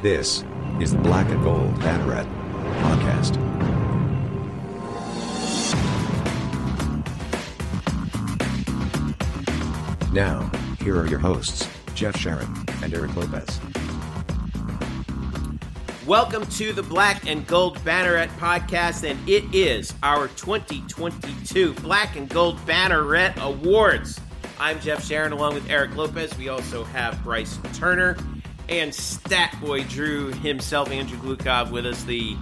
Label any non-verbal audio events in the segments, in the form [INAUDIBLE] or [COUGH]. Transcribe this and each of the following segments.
This is the Black and Gold Banneret podcast. Now, here are your hosts, Jeff Sharon and Eric Lopez. Welcome to the Black and Gold Banneret podcast, and it is our 2022 Black and Gold Banneret Awards. I'm Jeff Sharon along with Eric Lopez. We also have Bryce Turner and Stat Boy Drew himself, Andrew Glukov, with us. The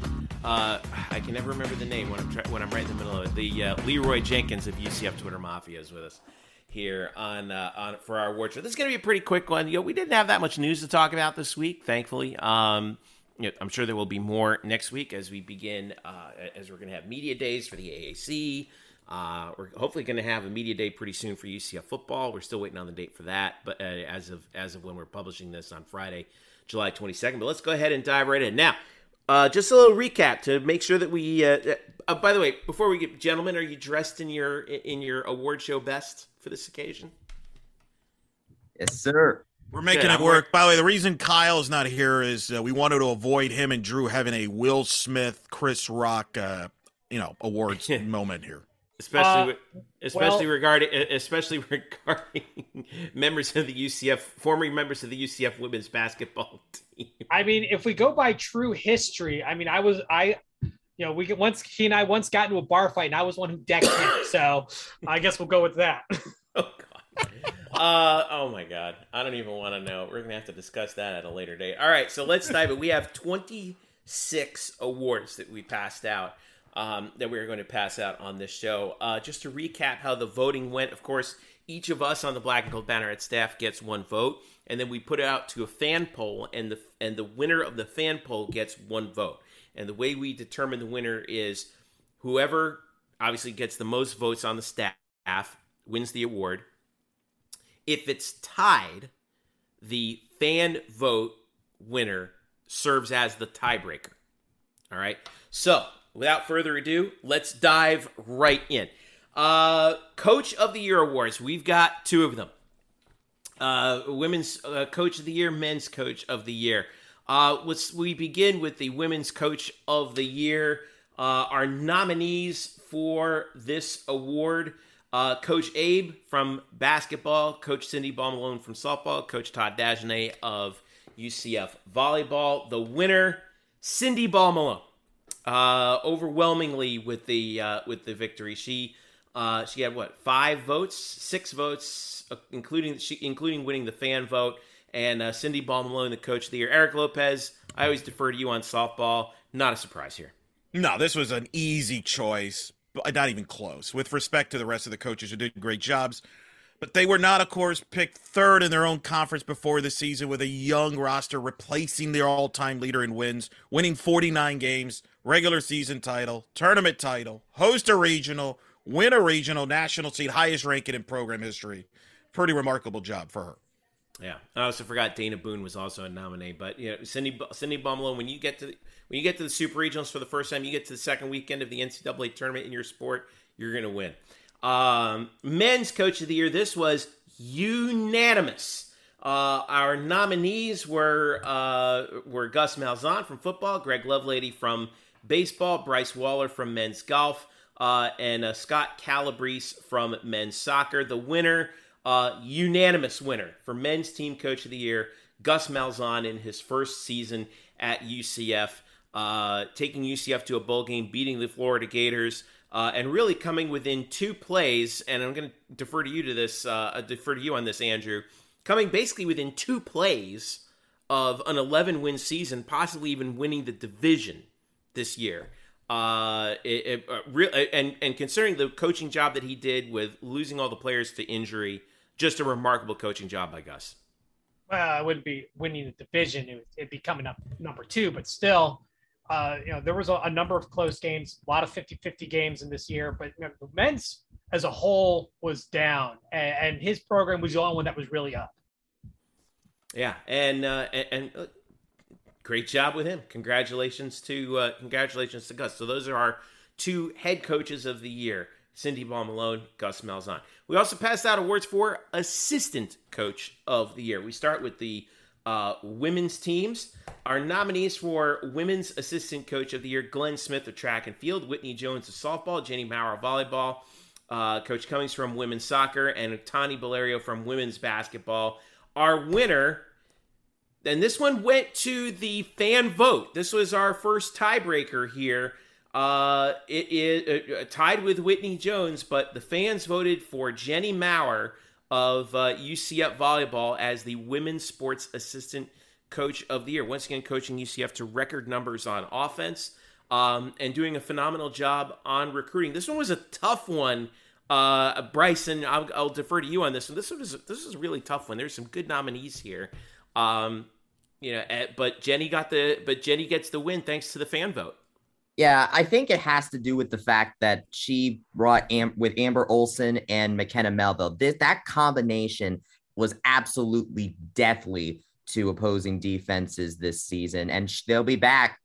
uh, I can never remember the name when I'm try- when I'm right in the middle of it. The uh, Leroy Jenkins of UCF Twitter Mafia is with us here on uh, on for our award show. This is going to be a pretty quick one. You know, we didn't have that much news to talk about this week, thankfully. Um, you know, I'm sure there will be more next week as we begin, uh, as we're going to have media days for the AAC. Uh, we're hopefully going to have a media day pretty soon for UCF football. We're still waiting on the date for that, but uh, as of as of when we're publishing this on Friday, July 22nd. But let's go ahead and dive right in now. Uh, just a little recap to make sure that we. Uh, uh, by the way, before we get, gentlemen, are you dressed in your in your award show best for this occasion? Yes, sir. We're making Good, it I'm work. By the way, the reason Kyle's not here is uh, we wanted to avoid him and Drew having a Will Smith, Chris Rock, uh, you know, awards [LAUGHS] moment here. Especially Uh, especially well- regarding especially [LAUGHS] regarding members of the UCF former members of the UCF women's basketball [LAUGHS] team. I mean, if we go by true history, I mean, I was I, you know, we get once he and I once got into a bar fight, and I was one who decked him. [COUGHS] So I guess we'll go with that. [LAUGHS] Oh god. Uh oh my god. I don't even want to know. We're going to have to discuss that at a later date. All right, so let's dive in. We have 26 awards that we passed out. Um, that we're going to pass out on this show. Uh, just to recap how the voting went, of course, each of us on the Black and Gold Banneret staff gets one vote, and then we put it out to a fan poll, and the and the winner of the fan poll gets one vote. And the way we determine the winner is whoever obviously gets the most votes on the staff wins the award. If it's tied, the fan vote winner serves as the tiebreaker. All right. So, without further ado, let's dive right in. Uh, Coach of the Year awards. We've got two of them. Uh, women's uh, Coach of the Year, Men's Coach of the Year. Uh, we begin with the Women's Coach of the Year. Uh, our nominees for this award: uh, Coach Abe from basketball, Coach Cindy Ball-Malone from softball, Coach Todd Dagenais of UCF volleyball. The winner, Cindy Ball-Malone uh, overwhelmingly with the uh, with the victory. She uh, she had what five votes, six votes, uh, including she including winning the fan vote. And uh, Cindy Ball-Malone, the coach of the year. Eric Lopez, I always defer to you on softball. Not a surprise here. No, this was an easy choice, not even close. With respect to the rest of the coaches who did great jobs, but they were not, of course, picked third in their own conference before the season with a young roster replacing their all-time leader in wins, winning 49 games, regular season title, tournament title, host a regional, win a regional, national seed, highest ranking in program history. Pretty remarkable job for her. Yeah, I also forgot Dana Boone was also a nominee. But you know, Cindy Cindy Bumlow, when you get to when you get to the Super Regionals for the first time, you get to the second weekend of the NCAA tournament in your sport, you're going to win. Um, men's Coach of the Year. This was unanimous. Uh, our nominees were uh, were Gus Malzahn from football, Greg Lovelady from baseball, Bryce Wallor from men's golf, uh, and uh, Scott Calabrese from men's soccer. The winner, uh, unanimous winner for men's team coach of the year, Gus Malzahn in his first season at UCF, uh, taking UCF to a bowl game, beating the Florida Gators. Uh, and really coming within two plays, and I'm going to defer to you to this, uh, defer to you on this, Andrew. Coming basically within two plays of an 11 win season, possibly even winning the division this year. Uh, it, it, uh, real, and and considering the coaching job that he did with losing all the players to injury, just a remarkable coaching job by Gus. Well, it wouldn't be winning the division; it would, it'd be coming up number two. But still, uh, you know, there was a, a number of close games, a lot of 50-50 games in this year. But you know, the men's as a whole was down, and, and his program was the only one that was really up. Yeah, and uh, and, and uh, great job with him. Congratulations to uh, congratulations to Gus. So those are our two head coaches of the year: Cindy Ball Malone, Gus Malzahn. We also passed out awards for assistant coach of the year. We start with the uh, women's teams. Our nominees for Women's Assistant Coach of the Year Glenn Smith of track and field, Whitney Jones of softball, Jenny Maurer of volleyball, uh, Coach Cummings from women's soccer, and Tani Valerio from women's basketball. Our winner, and this one went to the fan vote. This was our first tiebreaker here. Uh, it is uh, tied with Whitney Jones, but the fans voted for Jenny Maurer of uh, UCF volleyball as the women's sports assistant coach of the year. Once again, coaching UCF to record numbers on offense um, and doing a phenomenal job on recruiting. This one was a tough one. Uh, Bryson, I'll, I'll defer to you on this one. This was this is a really tough one. There's some good nominees here. Um, you know, but Jenny got the but Jenny gets the win thanks to the fan vote. Yeah, I think it has to do with the fact that she brought Am- with Amber Olson and McKenna Melville. This that combination was absolutely deathly to opposing defenses this season, and they'll be back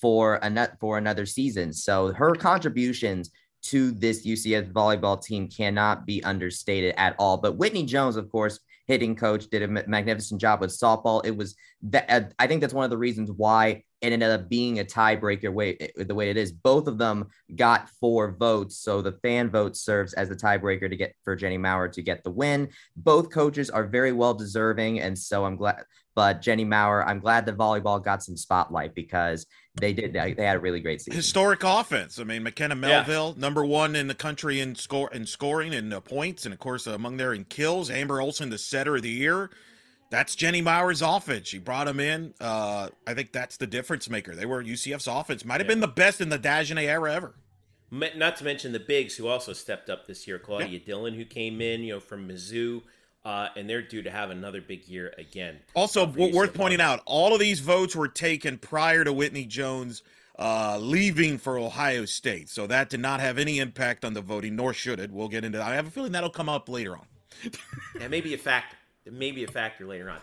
for another for another season. So her contributions to this UCF volleyball team cannot be understated at all. But Whitney Jones, of course, hitting coach, did a magnificent job with softball. It was that uh, I think that's one of the reasons why it ended up being a tiebreaker way eh, the way it is. Both of them got four votes, so the fan vote serves as the tiebreaker to get for Jenny Maurer to get the win. Both coaches are very well deserving, and so I'm glad. But Jenny Maurer, I'm glad that volleyball got some spotlight because they did. They had a really great season. Historic offense. I mean, McKenna Melville, yeah. number one in the country in score in scoring and uh, points, and of course among there in kills. Amber Olson, the setter of the year that's Jenny Maurer's offense. She brought him in. Uh, I think that's the difference maker. They were UCF's offense. Might have yeah. been the best in the Dagenais era ever. Not to mention the bigs who also stepped up this year. Claudia yeah. Dillon, who came in, you know, from Mizzou, uh, and they're due to have another big year again. Also, worth pointing out, all of these votes were taken prior to Whitney Jones uh, leaving for Ohio State, so that did not have any impact on the voting, nor should it. We'll get into that. I have a feeling that'll come up later on. that may be a factor maybe a factor later on.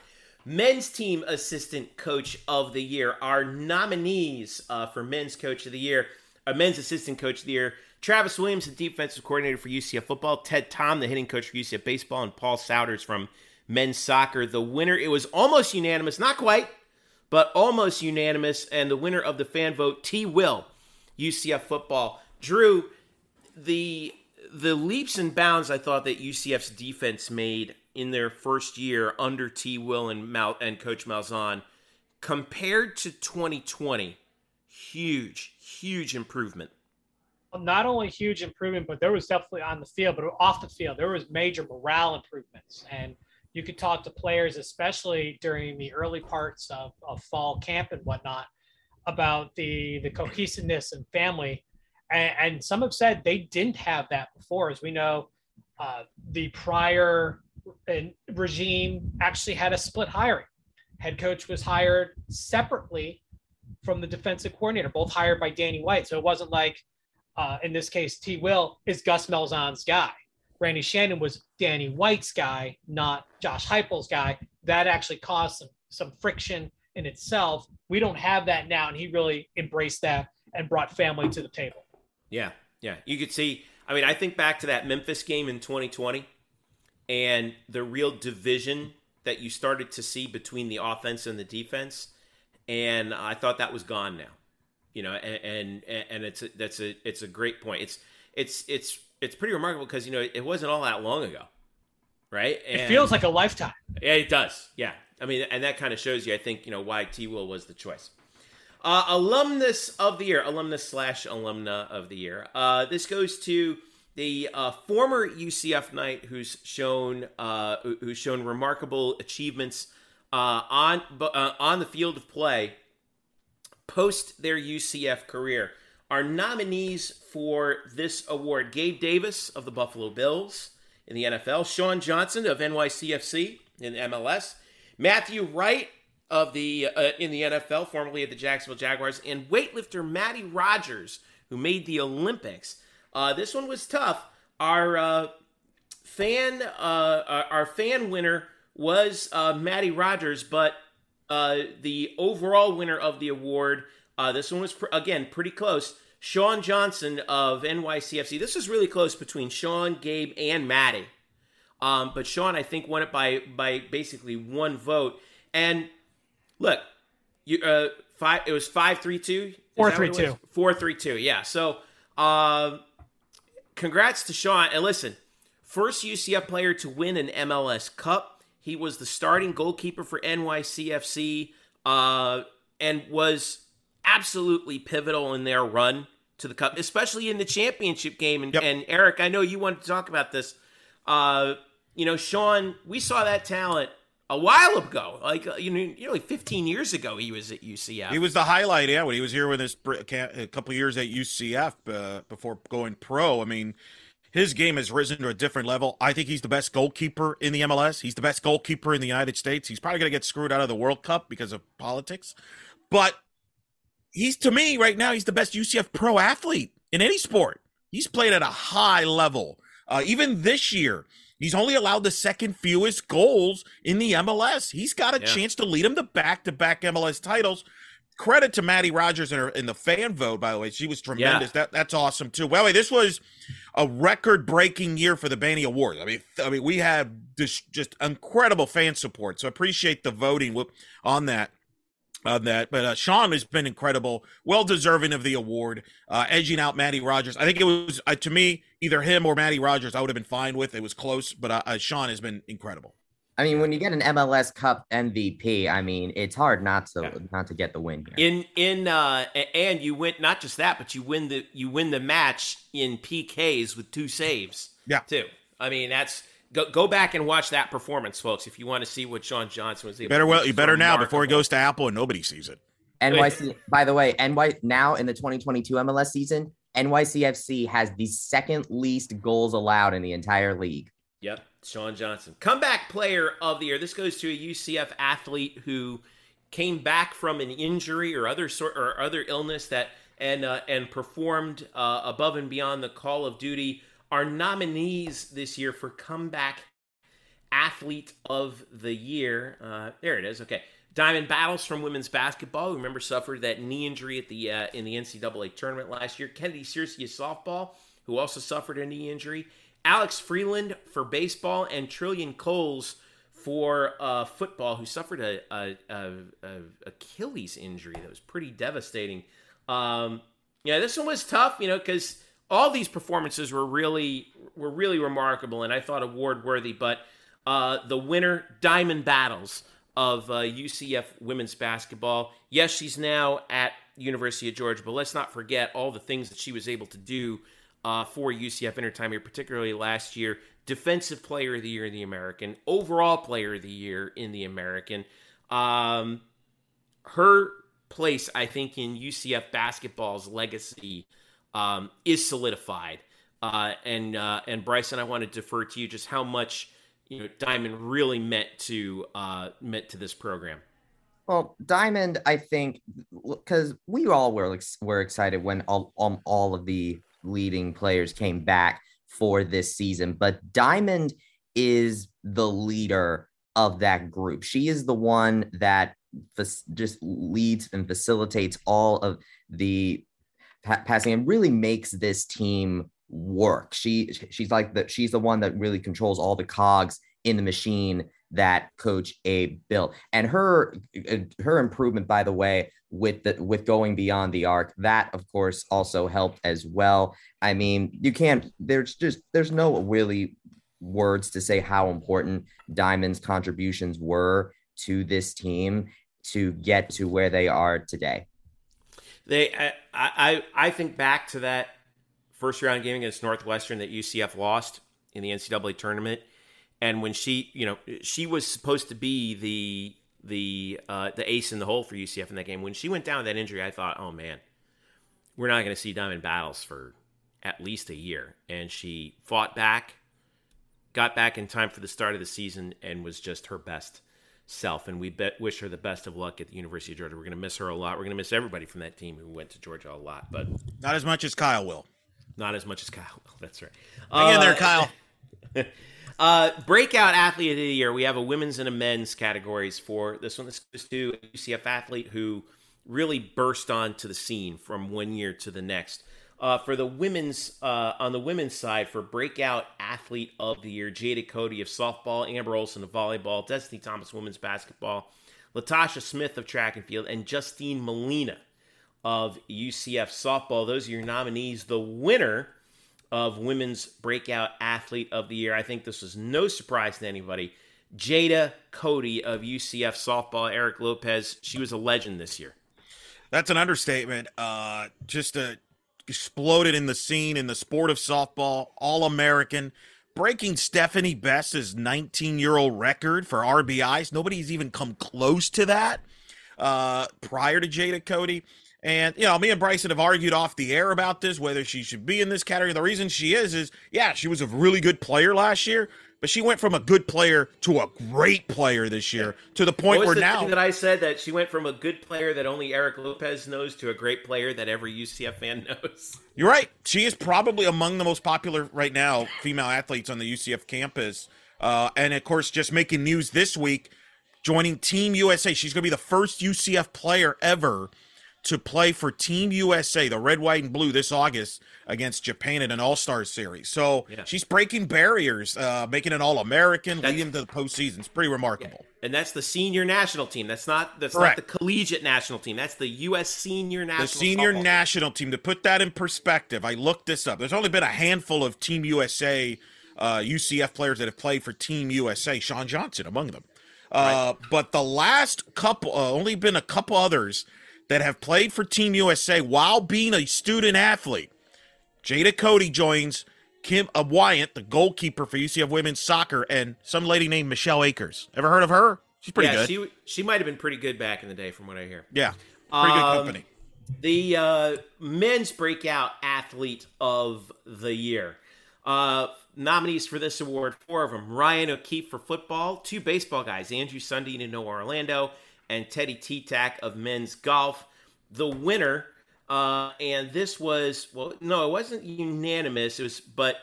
Men's team assistant coach of the year. Our nominees uh, for men's coach of the year, a men's assistant coach of the year. Travis Williams, the defensive coordinator for UCF football. Ted Tom, the hitting coach for UCF baseball, and Paul Souders from men's soccer. The winner, it was almost unanimous, not quite, but almost unanimous. And the winner of the fan vote, T. Will, UCF football. Drew, the the leaps and bounds I thought that UCF's defense made in their first year under T. Will and Mal- and Coach Malzahn compared to 2020, huge, huge improvement. Not only huge improvement, but there was definitely on the field, but off the field, there was major morale improvements. And you could talk to players, especially during the early parts of, of fall camp and whatnot, about the the cohesiveness and family. And, and some have said they didn't have that before. As we know, uh, the prior and regime actually had a split hiring. Head coach was hired separately from the defensive coordinator, both hired by Danny White. So it wasn't like, uh, in this case, T. Will is Gus Malzahn's guy. Randy Shannon was Danny White's guy, not Josh Heupel's guy. That actually caused some, some friction in itself. We don't have that now, and he really embraced that and brought family to the table. Yeah, yeah. You could see. I mean, I think back to that Memphis game in 2020 and the real division that you started to see between the offense and the defense. And I thought that was gone now, you know, and, and, and it's, a, that's a, it's a great point. It's, it's, it's, it's pretty remarkable because, you know, it wasn't all that long ago. Right. And, it feels like a lifetime. Yeah, it does. Yeah. I mean, and that kind of shows you, I think, you know, why T Will was the choice. Uh, alumnus of the year, alumnus slash alumna of the year. Uh, this goes to the uh, former UCF Knight who's shown uh, who's shown remarkable achievements uh, on uh, on the field of play post their UCF career. Our nominees for this award: Gabe Davis of the Buffalo Bills in the NFL, Sean Johnson of NYCFC in MLS, Matthew Wright of the uh, in the NFL, formerly at the Jacksonville Jaguars, and weightlifter Mattie Rogers, who made the Olympics. Uh, this one was tough. Our uh, fan, uh, our fan winner was uh, Mattie Rogers, but uh, the overall winner of the award, uh, this one was pr- again pretty close. Sean Johnson of NYCFC. This was really close between Sean, Gabe, and Mattie. Um, but Sean, I think, won it by by basically one vote. And look, you uh five. It was five three two. Four, three, two. Four three two. Yeah. So, um, congrats to Sean. And listen, first UCF player to win an MLS Cup. He was the starting goalkeeper for NYCFC, uh, and was absolutely pivotal in their run to the cup, especially in the championship game. And, Yep. and Eric, I know you wanted to talk about this. Uh, you know, Sean, we saw that talent a while ago, like uh, you know, you know, like 15 years ago, he was at UCF. He was the highlight, yeah, when he was here with his a couple years at UCF uh, before going pro. I mean, his game has risen to a different level. I think he's the best goalkeeper in the MLS. He's the best goalkeeper in the United States. He's probably going to get screwed out of the World Cup because of politics, but he's to me right now. He's the best UCF pro athlete in any sport. He's played at a high level. Uh, even this year, he's only allowed the second fewest goals in the MLS. He's got a Yeah. chance to lead him to back-to-back MLS titles. Credit to Mattie Rogers in, her, in the fan vote, by the way. She was tremendous. That that's awesome too. Well, this was a record-breaking year for the Banny Awards. I mean, I mean, we had this just incredible fan support. So appreciate the voting on that on that. But uh, Sean has been incredible, well deserving of the award, uh, edging out Mattie Rogers. I think it was uh, to me either him or Mattie Rogers. I would have been fine with. It was close, but uh, uh, Sean has been incredible. I mean, when you get an MLS Cup MVP, I mean, it's hard not to Yeah. not to get the win here. in in uh and you win not just that but you win the you win the match in PKs with two saves Yeah. too I mean that's go go back and watch that performance folks if you want to see what Sean Johnson was able Better well, you better now before it remarkable. goes to Apple and nobody sees it. NYC, by the way, NY now in the 2022 MLS season, NYCFC has the second least goals allowed in the entire league. Yep, Sean Johnson, comeback player of the year. This goes to a UCF athlete who came back from an injury or other sort or other illness that and uh, and performed uh, above and beyond the call of duty. Our nominees this year for comeback athlete of the year. Uh, there it is. Okay. Diamond Battles from women's basketball. who Remember, suffered that knee injury at the uh, in the NCAA tournament last year. Kennedy Searcy of softball, who also suffered a knee injury. Alex Freeland for baseball, and Trillion Coles for uh, football, who suffered a, a, a, a Achilles injury that was pretty devastating. Um, yeah, this one was tough, you know, because all these performances were really were really remarkable, and I thought award worthy. But uh, the winner, Diamond Battles of uh, UCF women's basketball. Yes, she's now at University of Georgia, but let's not forget all the things that she was able to do uh, for UCF in her time here, particularly last year. Defensive Player of the Year in the American, Overall Player of the Year in the American. Um, her place, I think, in UCF basketball's legacy um, is solidified. Uh, and uh, and Bryson, I want to defer to you just how much you know Diamond really meant to uh, meant to this program. Well, Diamond, I think, because we all were were excited when all um, all of the leading players came back for this season, but Diamond is the leader of that group. She is the one that just leads and facilitates all of the pa- passing and really makes this team work. She she's like the she's the one that really controls all the cogs in the machine that coach Abe built. And her uh, her improvement by the way with the with going beyond the arc that of course also helped as well. I mean, you can't there's just there's no really words to say how important Diamond's contributions were to this team to get to where they are today. They, I, I, I think back to that first round game against Northwestern that UCF lost in the NCAA tournament, and when she, you know, she was supposed to be the the uh, the ace in the hole for UCF in that game. When she went down with that injury, I thought, oh man, we're not going to see Diamond battles for at least a year. And she fought back, got back in time for the start of the season, and was just her best self. And we bet, wish her the best of luck at the University of Georgia. We're going to miss her a lot. We're going to miss everybody from that team who went to Georgia a lot, but Not as much as Kyle will. not as much as Kyle. will. That's right. Hang in Uh, there, Kyle. [LAUGHS] Uh, breakout athlete of the year. We have a women's and a men's categories for this one. This goes to a UCF athlete who really burst onto the scene from one year to the next. Uh, for the women's, uh, on the women's side, for breakout athlete of the year, Jada Cody of softball, Amber Olson of volleyball, Destiny Thomas women's basketball, Latasha Smith of track and field, and Justine Molina of UCF softball. Those are your nominees. The winner of Women's Breakout Athlete of the Year. I think this was no surprise to anybody. Jada Cody of UCF softball, Eric Lopez. She was a legend this year. That's an understatement. Uh, just a, exploded in the scene in the sport of softball, all American, breaking Stephanie Bess's 19 year old record for RBIs. Nobody's even come close to that uh, prior to Jada Cody. And, you know, me and Bryson have argued off the air about this, whether she should be in this category. The reason she is, is, yeah, she was a really good player last year, but she went from a good player to a great player this year to the point where the now. thing that I said that she went from a good player that only Eric Lopez knows to a great player that every UCF fan [LAUGHS] knows. You're right. She is probably among the most popular right now female athletes on the UCF campus. Uh, and of course, just making news this week, joining Team USA. She's going to be the first UCF player ever to play for Team USA, the red, white, and blue, this August against Japan in an All Star series. So Yeah. she's breaking barriers, uh, making an All American, leading to the postseason. It's pretty remarkable. And that's the senior national team. That's not that's Correct. not the collegiate national team. That's the U.S. senior national. the senior softball team. national team to put that in perspective i looked this up there's only been a handful of team usa uh, ucf players that have played for team usa sean johnson among them uh, but the last couple uh, only been a couple others that have played for team usa while being a student athlete jada cody joins kim uh, wyatt the goalkeeper for ucf women's soccer and some lady named michelle akers ever heard of her she's pretty yeah, good she she might have been pretty good back in the day, from what I hear. yeah pretty good Um, company The uh, men's breakout athlete of the year. Uh, nominees for this award, four of them. Ryan O'Keefe for football, two baseball guys, Andrew Sundin and Noah Orlando, and Teddy T-Tack of men's golf. The winner, uh, and this was, well, no, it wasn't unanimous. It was, but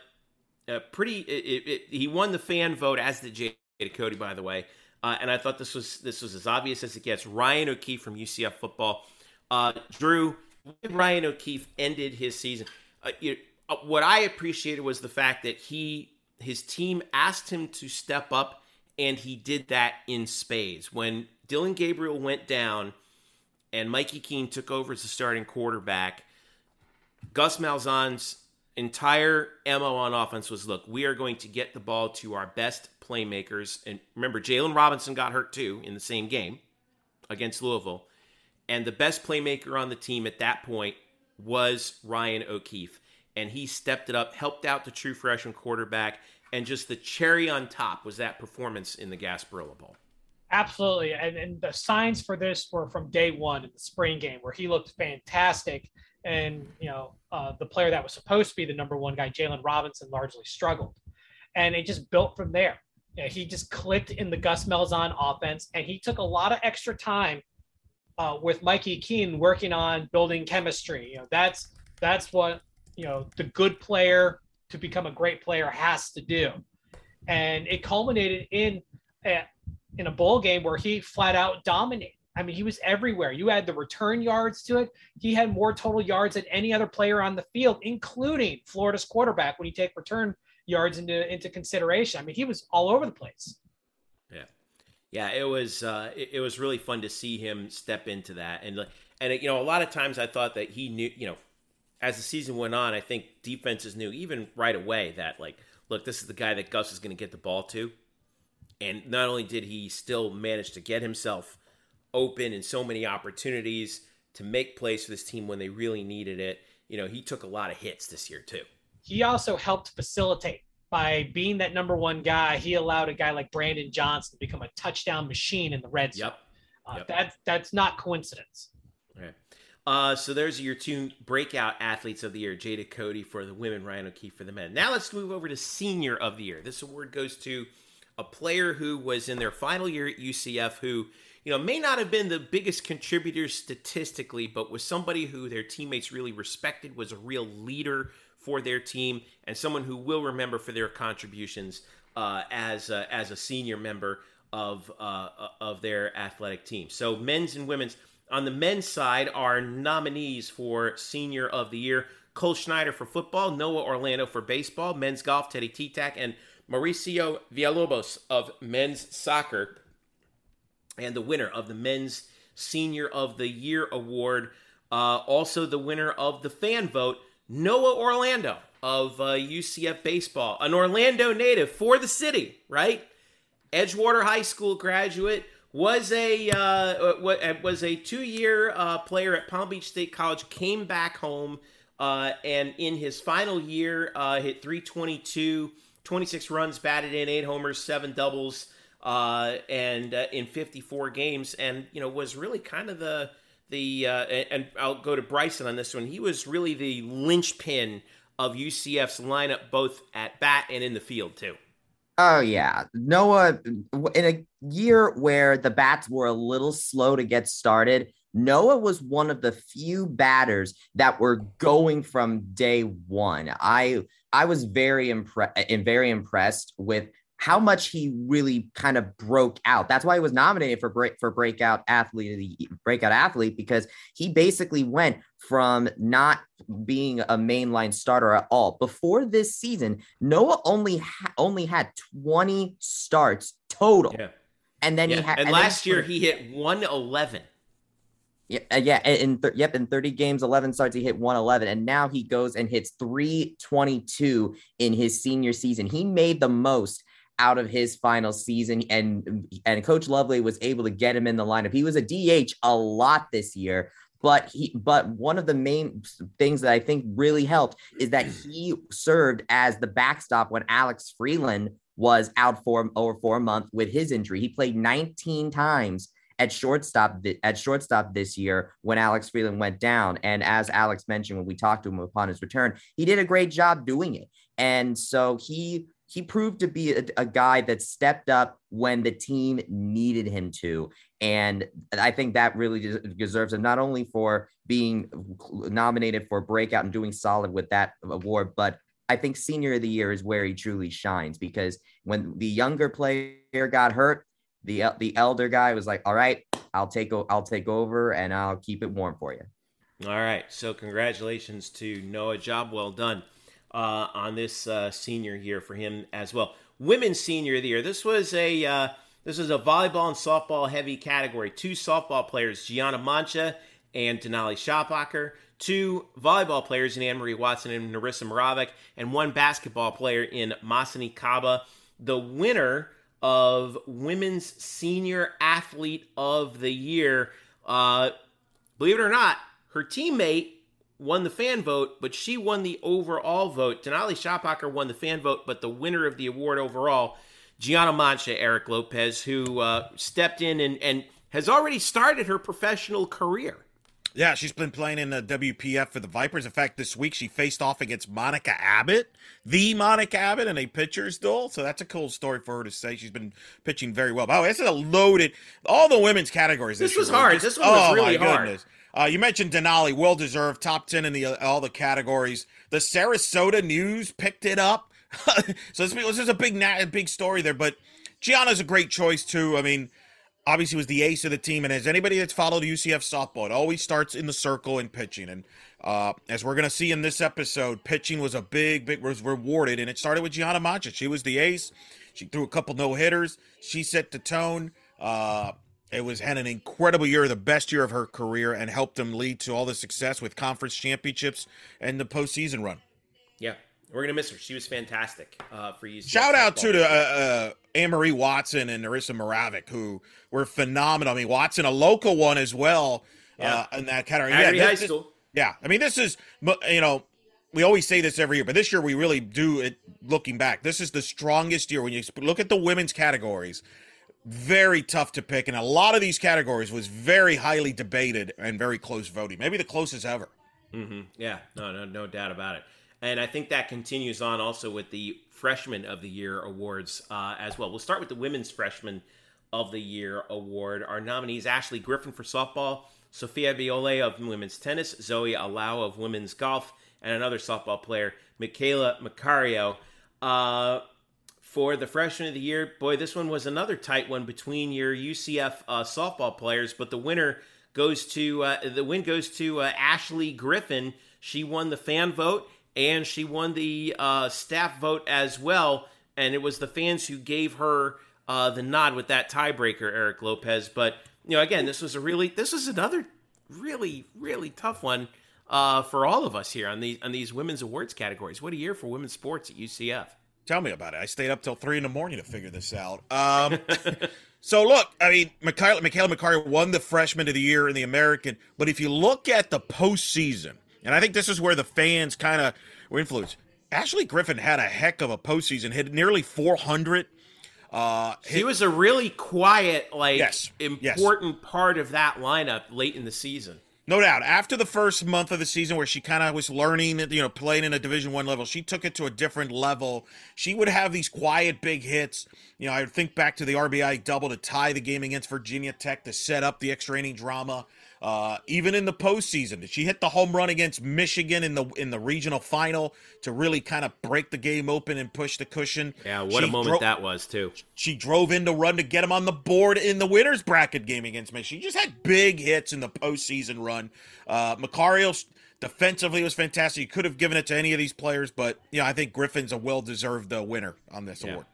uh, pretty, it, it, it, he won the fan vote, as did Jada Cody, by the way. Uh, and I thought this was this was as obvious as it gets. Ryan O'Keefe from UCF football. Uh, Drew, Ryan O'Keefe ended his season. Uh, uh, what I appreciated was the fact that he his team asked him to step up, and he did that in spades. When Dillon Gabriel went down, and Mikey Keene took over as the starting quarterback, Gus Malzahn's entire MO on offense was look, we are going to get the ball to our best playmakers. And remember, Jaylon Robinson got hurt too in the same game against Louisville. And the best playmaker on the team at that point was Ryan O'Keefe. And he stepped it up, helped out the true freshman quarterback. And just the cherry on top was that performance in the Gasparilla Bowl. Absolutely. And, and the signs for this were from day one in the spring game where he looked fantastic. And, you know, uh, the player that was supposed to be the number one guy, Jaylon Robinson, largely struggled. And it just built from there. You know, he just clicked in the Gus Malzahn offense and he took a lot of extra time uh, with Mikey Keene working on building chemistry. You know, that's that's what, you know, the good player to become a great player has to do. And it culminated in a, in a bowl game where he flat out dominated. I mean, he was everywhere. You add the return yards to it. He had more total yards than any other player on the field, including Florida's quarterback when you take return yards into into consideration. I mean, he was all over the place. Yeah, yeah. It was uh, it, it was really fun to see him step into that, and and you know, a lot of times I thought that he knew, you know, as the season went on, I think defenses knew even right away that like, look, this is the guy that Gus is going to get the ball to, and not only did he still manage to get himself open in so many opportunities to make plays for this team when they really needed it. You know, he took a lot of hits this year too. He also helped facilitate by being that number one guy. He allowed a guy like Brandon Johnson to become a touchdown machine in the red zone. Yep. Uh, Yep. That that's not coincidence. Right. Uh, so there's your two breakout athletes of the year: Jada Cody for the women, Ryan O'Keefe for the men. Now let's move over to senior of the year. This award goes to a player who was in their final year at UCF, who you know may not have been the biggest contributor statistically, but was somebody who their teammates really respected, was a real leader for their team, and someone who will remember for their contributions uh, as a, as a senior member of uh, of their athletic team. So men's and women's. On the men's side are nominees for Senior of the Year Cole Schneider for football, Noah Orlando for baseball, men's golf, Teddy T-Tack, and Mauricio Villalobos of men's soccer. and the winner of the Men's Senior of the Year award. Uh, also, the winner of the fan vote, Noah Orlando of uh, UCF baseball, an Orlando native for the city, right? Edgewater High School graduate, was a uh, was a two year uh, player at Palm Beach State College. Came back home, uh, and in his final year, uh, hit 322, 26 runs, batted in, eight homers, seven doubles, uh, and uh, in 54 games, and you know was really kind of the the and I'll go to Bryson on this one. He was really the linchpin of UCF's lineup, both at bat and in the field too. Oh yeah, Noah. In a year where the bats were a little slow to get started, Noah was one of the few batters that were going from day one. I I was very impressed eh, and very impressed with how much he really kind of broke out. That's why he was nominated for break for breakout athlete of the breakout athlete because he basically went from not being a mainline starter at all. Before this season, Noah only ha- only had 20 starts total. Yeah. And then yeah. he had and, and last year he hit 111. Yeah, uh, yeah, in th- yep, in 30 games, 11 starts, he hit 111, and now he goes and hits 322 in his senior season. He made the most out of his final season and and coach Lovelady was able to get him in the lineup. He was a DH a lot this year, but he but one of the main things that I think really helped is that he served as the backstop when Alex Freeland was out for over for a month with his injury. He played 19 times at shortstop at shortstop this year when Alex Freeland went down. And as Alex mentioned when we talked to him upon his return, he did a great job doing it. And so he he proved to be a, a, guy that stepped up when the team needed him to. And I think that really deserves him not only for being nominated for breakout and doing solid with that award, but I think senior of the year is where he truly shines because when the younger player got hurt, the the elder guy was like, "All right, I'll take I'll take over and I'll keep it warm for you." All right. So congratulations to Noah. Job well done uh, on this uh, senior year for him as well. Women's senior of the year. This was a uh, this was a volleyball and softball heavy category. Two softball players, Gianna Mancha and Denali Schopacher. Two volleyball players in Anne Marie Watson and Narissa Moravec, and one basketball player in Masseny Kaba. The winner of Women's Senior Athlete of the Year, uh, believe it or not, her teammate won the fan vote, but she won the overall vote. Denali Schopacher won the fan vote, but the winner of the award overall, Gianna Mancha, Eric Lopez, who uh, stepped in and, and has already started her professional career. Yeah, she's been playing in the WPF for the Vipers. In fact, this week she faced off against Monica Abbott, the Monica Abbott, in a pitcher's duel. So that's a cool story for her to say. She's been pitching very well. Oh, this is a loaded, all the women's categories. This, this was year, hard. This one was oh, really my hard. Goodness. Uh, you mentioned Denali, well deserved, top ten in the uh, all the categories. The Sarasota News picked it up, [LAUGHS] so this, this is a big big story there. But Gianna's a great choice too. I mean, obviously was the ace of the team, and as anybody that's followed UCF softball, it always starts in the circle in pitching. And uh, as we're gonna see in this episode, pitching was a big, big was rewarded, and it started with Gianna Mancha. She was the ace. She threw a couple no hitters. She set the tone. Uh, it was had an incredible year, the best year of her career, and helped them lead to all the success with conference championships and the postseason run. Yeah, we're gonna miss her. She was fantastic uh, for you. Shout out to the uh, uh, Anne Marie Watson and Narissa Moravec, who were phenomenal. I mean, Watson, a local one as well yeah. uh, in that category. Aggie yeah, High this, School. yeah, I mean, this is you know we always say this every year, but this year we really do it. Looking back, this is the strongest year when you look at the women's categories very tough to pick, and a lot of these categories was very highly debated and very close voting. Maybe the closest ever. Mm-hmm. Yeah, no, no, no doubt about it. And I think that continues on also with the Freshman of the Year awards uh, as well. We'll start with the Women's Freshman of the Year award. Our nominees: Ashley Griffin for softball, Sophia Viole of women's tennis, Zoe Alau of women's golf, and another softball player, Michaela Macario. Uh, for the freshman of the year. Boy, this one was another tight one between your UCF uh, softball players, but the winner goes to uh, the win goes to uh, Ashley Griffin. She won the fan vote and she won the uh, staff vote as well, and it was the fans who gave her uh, the nod with that tiebreaker, Eric Lopez. But you know, again, this was a really this was another really really tough one uh, for all of us here on these on these women's awards categories. What a year for women's sports at UCF. Tell me about it. I stayed up till three in the morning to figure this out. Um, [LAUGHS] so look, I mean, Michaela, Michaela Macario won the Freshman of the Year in the American, but if you look at the postseason, and I think this is where the fans kind of were influenced. Ashley Griffin had a heck of a postseason, hit nearly 400. Uh, He was a really quiet, like Yes, yes. important part of that lineup late in the season. No doubt. After the first month of the season, where she kind of was learning, you know, playing in a Division One level, she took it to a different level. She would have these quiet big hits. You know, I think back to the RBI double to tie the game against Virginia Tech to set up the extra inning drama. Uh, even in the postseason, she hit the home run against Michigan in the in the regional final to really kind of break the game open and push the cushion. Yeah, what a moment dro- that was too. she drove in to run to get him on the board in the winners bracket game against Michigan. She just had big hits in the postseason run. Uh, Macario defensively was fantastic. You could have given it to any of these players, but you know I think Griffin's a well-deserved uh, winner on this Yeah. award.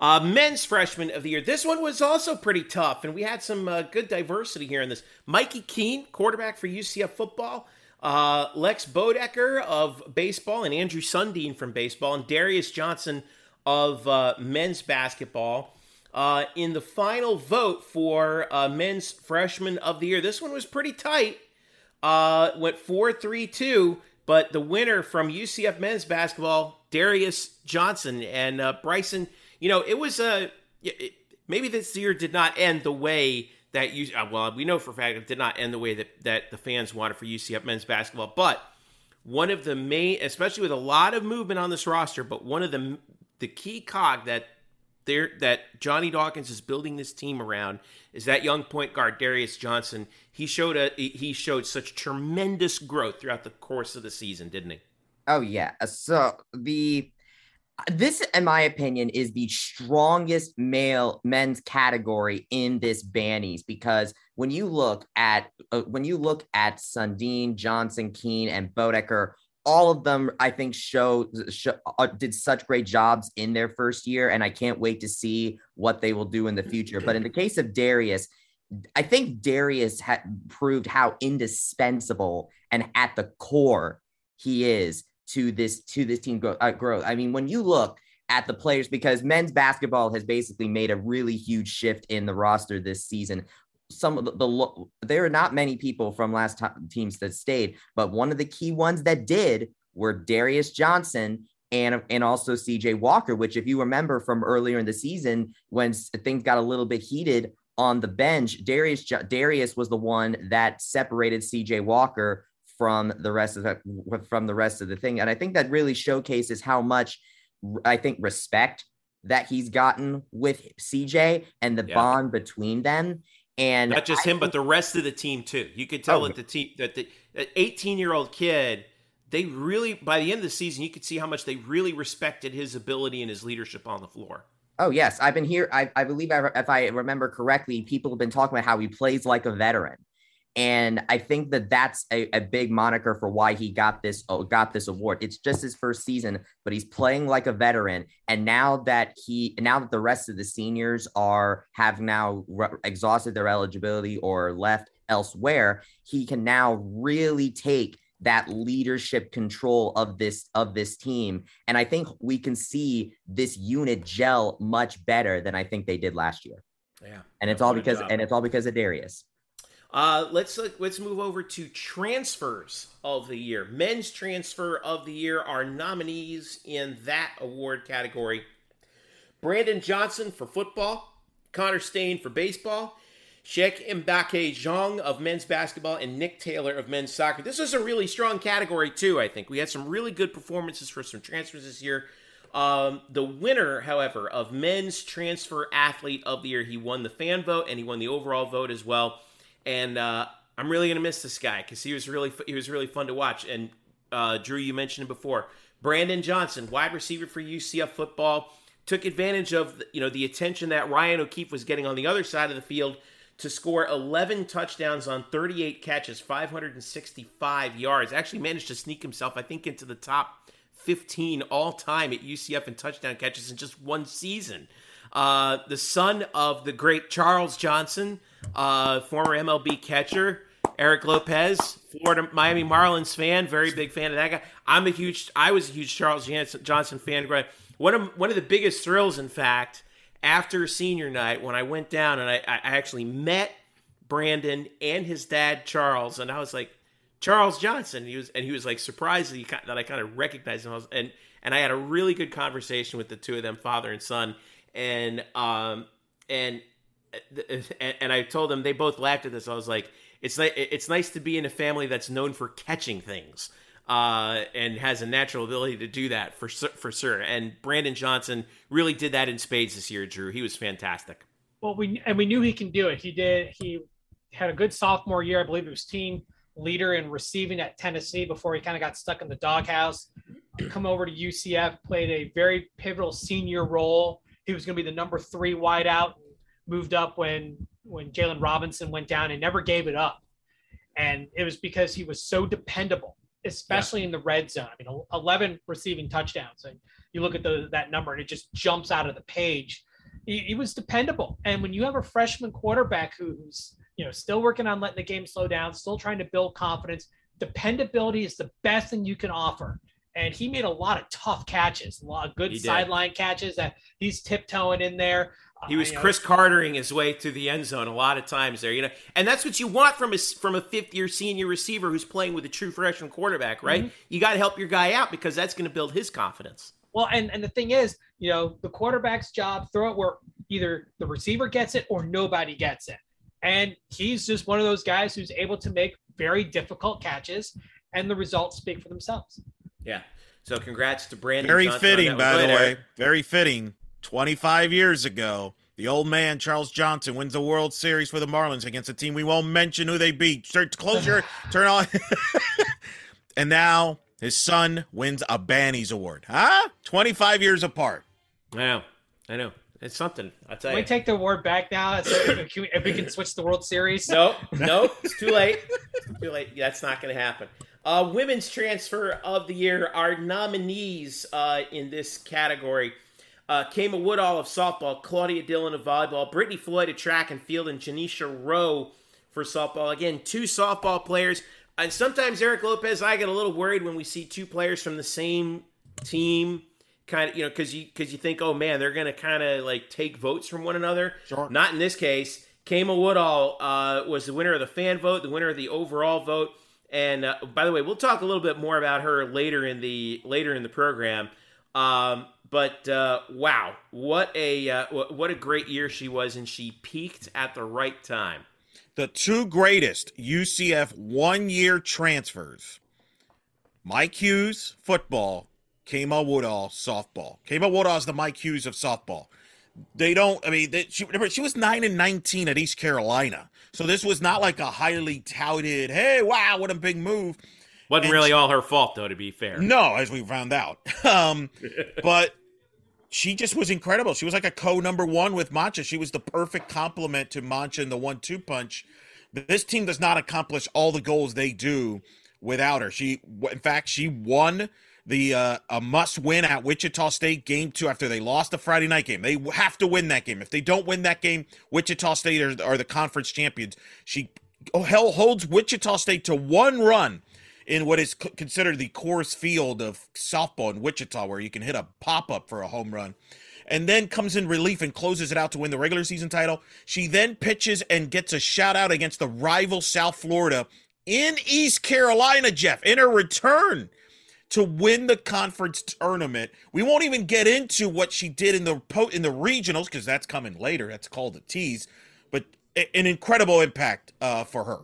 Uh, men's freshman of the year. This one was also pretty tough, and we had some uh, good diversity here in this. Mikey Keene, quarterback for UCF football. Uh, Lex Bodecker of baseball, and Andrew Sundin from baseball, and Darius Johnson of uh, men's basketball. Uh, in the final vote for uh, men's freshman of the year, this one was pretty tight. Uh, went 4 3 2, but the winner from UCF men's basketball, Darius Johnson. And Bryson, you know, it was a. it- maybe this year did not end the way that you. Uh, well, we know for a fact it did not end the way that, that the fans wanted for UCF men's basketball, but one of the main, especially with a lot of movement on this roster, but one of the the key cog that there that Johnny Dawkins is building this team around is that young point guard Darius Johnson. He showed a he showed such tremendous growth throughout the course of the season, didn't he? Oh yeah. So the this, in my opinion, is the strongest male men's category in this Bannies because when you look at uh, when you look at Sundin, Johnson, Keene, and Bodecker, all of them I think show, show uh, did such great jobs in their first year, and I can't wait to see what they will do in the future. But in the case of Darius, I think Darius had proved how indispensable and at the core he is to this to this team grow, uh, growth. I mean, when you look at the players, because men's basketball has basically made a really huge shift in the roster this season. Some of the, the there are not many people from last teams that stayed, but one of the key ones that did were Darius Johnson and and also CJ Walker, which if you remember from earlier in the season when things got a little bit heated on the bench, Darius Darius was the one that separated CJ Walker from the rest of the from the rest of the thing, and I think that really showcases how much I think respect that he's gotten with CJ and the Yeah. bond between them. And Not just I him, but the rest of the team too. You could tell Oh. that the team that the 18 year old kid, they really by the end of the season, you could see how much they really respected his ability and his leadership on the floor. Oh yes, I've been here. I, I believe I, if I remember correctly, people have been talking about how he plays like a veteran, and I think that that's a, a big moniker for why he got this oh, got this award. It's just his first season, but he's playing like a veteran. And now that he now that the rest of the seniors are have now re- exhausted their eligibility or left elsewhere, he can now really take that leadership control of this of this team and i think we can see this unit gel much better than i think they did last year Yeah. and it's all because job. and it's all because of darius Uh, let's look, let's move over to transfers of the year. Men's transfer of the year. are nominees in that award category: Brandon Johnson for football, Connor Stain for baseball, Cheikh Mbacke Diong of men's basketball, and Nick Taylor of men's soccer. This is a really strong category too. I think we had some really good performances for some transfers this year. Um, the winner, however, of men's transfer athlete of the year, he won the fan vote and he won the overall vote as well. And uh, I'm really gonna miss this guy because he was really he was really fun to watch. And uh, Drew, you mentioned before, Brandon Johnson, wide receiver for UCF football, took advantage of you know the attention that Ryan O'Keefe was getting on the other side of the field to score 11 touchdowns on 38 catches, 565 yards. Actually managed to sneak himself, I think, into the top 15 all time at UCF in touchdown catches in just one season. Uh, the son of the great Charles Johnson, uh, former MLB catcher. Eric Lopez, Florida Miami Marlins fan, very big fan of that guy. I'm a huge, I was a huge Charles Johnson fan. One of one of the biggest thrills, in fact, after senior night when I went down and I, I actually met Brandon and his dad Charles, and I was like, Charles Johnson. He was and he was like surprised that, he, that I kind of recognized him. And and I had a really good conversation with the two of them, father and son, and um and and, I told them they both laughed at this. I was like, it's like it's nice to be in a family that's known for catching things. Uh, and has a natural ability to do that for for sure. And Brandon Johnson really did that in spades this year. Drew, he was fantastic. Well, we and we knew he can do it. He did. He had a good sophomore year. I believe it was team leader in receiving at Tennessee before he kind of got stuck in the doghouse. Come over to UCF, played a very pivotal senior role. He was going to be the number three wideout. Moved up when when Jaylon Robinson went down and never gave it up. And it was because he was so dependable, especially yeah. in the red zone. I mean, 11 receiving touchdowns. And you look at the, that number and it just jumps out of the page. He, he was dependable. And when you have a freshman quarterback who's you know, still working on letting the game slow down, still trying to build confidence. Dependability is the best thing you can offer. And he made a lot of tough catches, a lot of good sideline catches that he's tiptoeing in there. He was uh, Cris Cartering his way to the end zone a lot of times there, you know, and that's what you want from a from a fifth year senior receiver who's playing with a true freshman quarterback, right? Mm-hmm. You got to help your guy out because that's going to build his confidence. Well, and and the thing is, you know, the quarterback's job throw it where either the receiver gets it or nobody gets it. And he's just one of those guys who's able to make very difficult catches, and the results speak for themselves. Yeah. So congrats to Brandon. Very Johnson fitting, by the way. Very fitting. 25 years ago, the old man Charles Johnson wins the World Series for the Marlins against a team we won't mention who they beat. Start close your [LAUGHS] turn on. [LAUGHS] and now his son wins a Bannies Award. Huh? 25 years apart. I know. I know. It's something. I tell can you. we take the award back now? So if, we, if we can switch the World Series. Nope, [LAUGHS] nope. It's too late. too late. That's not going to happen. Uh, women's transfer of the year. Our nominees uh, in this category. Uh, Kama Woodall of softball, Claudia Dillon of volleyball, Brittany Floyd of track and field, and Janisha Rowe for softball. Again, two softball players. And sometimes Eric Lopez, I get a little worried when we see two players from the same team kind of you know because you because you think oh man they're gonna kind of like take votes from one another sure. not in this case Kama Woodall uh, was the winner of the fan vote the winner of the overall vote and uh, by the way we'll talk a little bit more about her later in the later in the program um, but uh, wow what a uh, what a great year she was and she peaked at the right time the two greatest UCF one year transfers Mike Hughes football Kama Woodall softball. Kama Woodall is the Mike Hughes of softball. They don't. I mean, they, she remember she was nine and nineteen at East Carolina, so this was not like a highly touted. Hey, wow, what a big move! Wasn't and really she, all her fault, though. To be fair, no, as we found out. [LAUGHS] Um, [LAUGHS] but she just was incredible. She was like a co number one with Mancha. She was the perfect complement to Mancha in the one-two punch. This team does not accomplish all the goals they do without her. She, in fact, she won the uh, a must win at Wichita State game two after they lost the Friday night game. They have to win that game. If they don't win that game, Wichita State are, are the conference champions. She hell holds Wichita State to one run in what is considered the Coors Field of softball in Wichita, where you can hit a pop up for a home run. And then comes in relief and closes it out to win the regular season title. She then pitches and gets a shout out against the rival South Florida in East Carolina, Jeff, in her return to win the conference tournament. We won't even get into what she did in the in the regionals because that's coming later. That's called the tease, but an incredible impact uh, for her.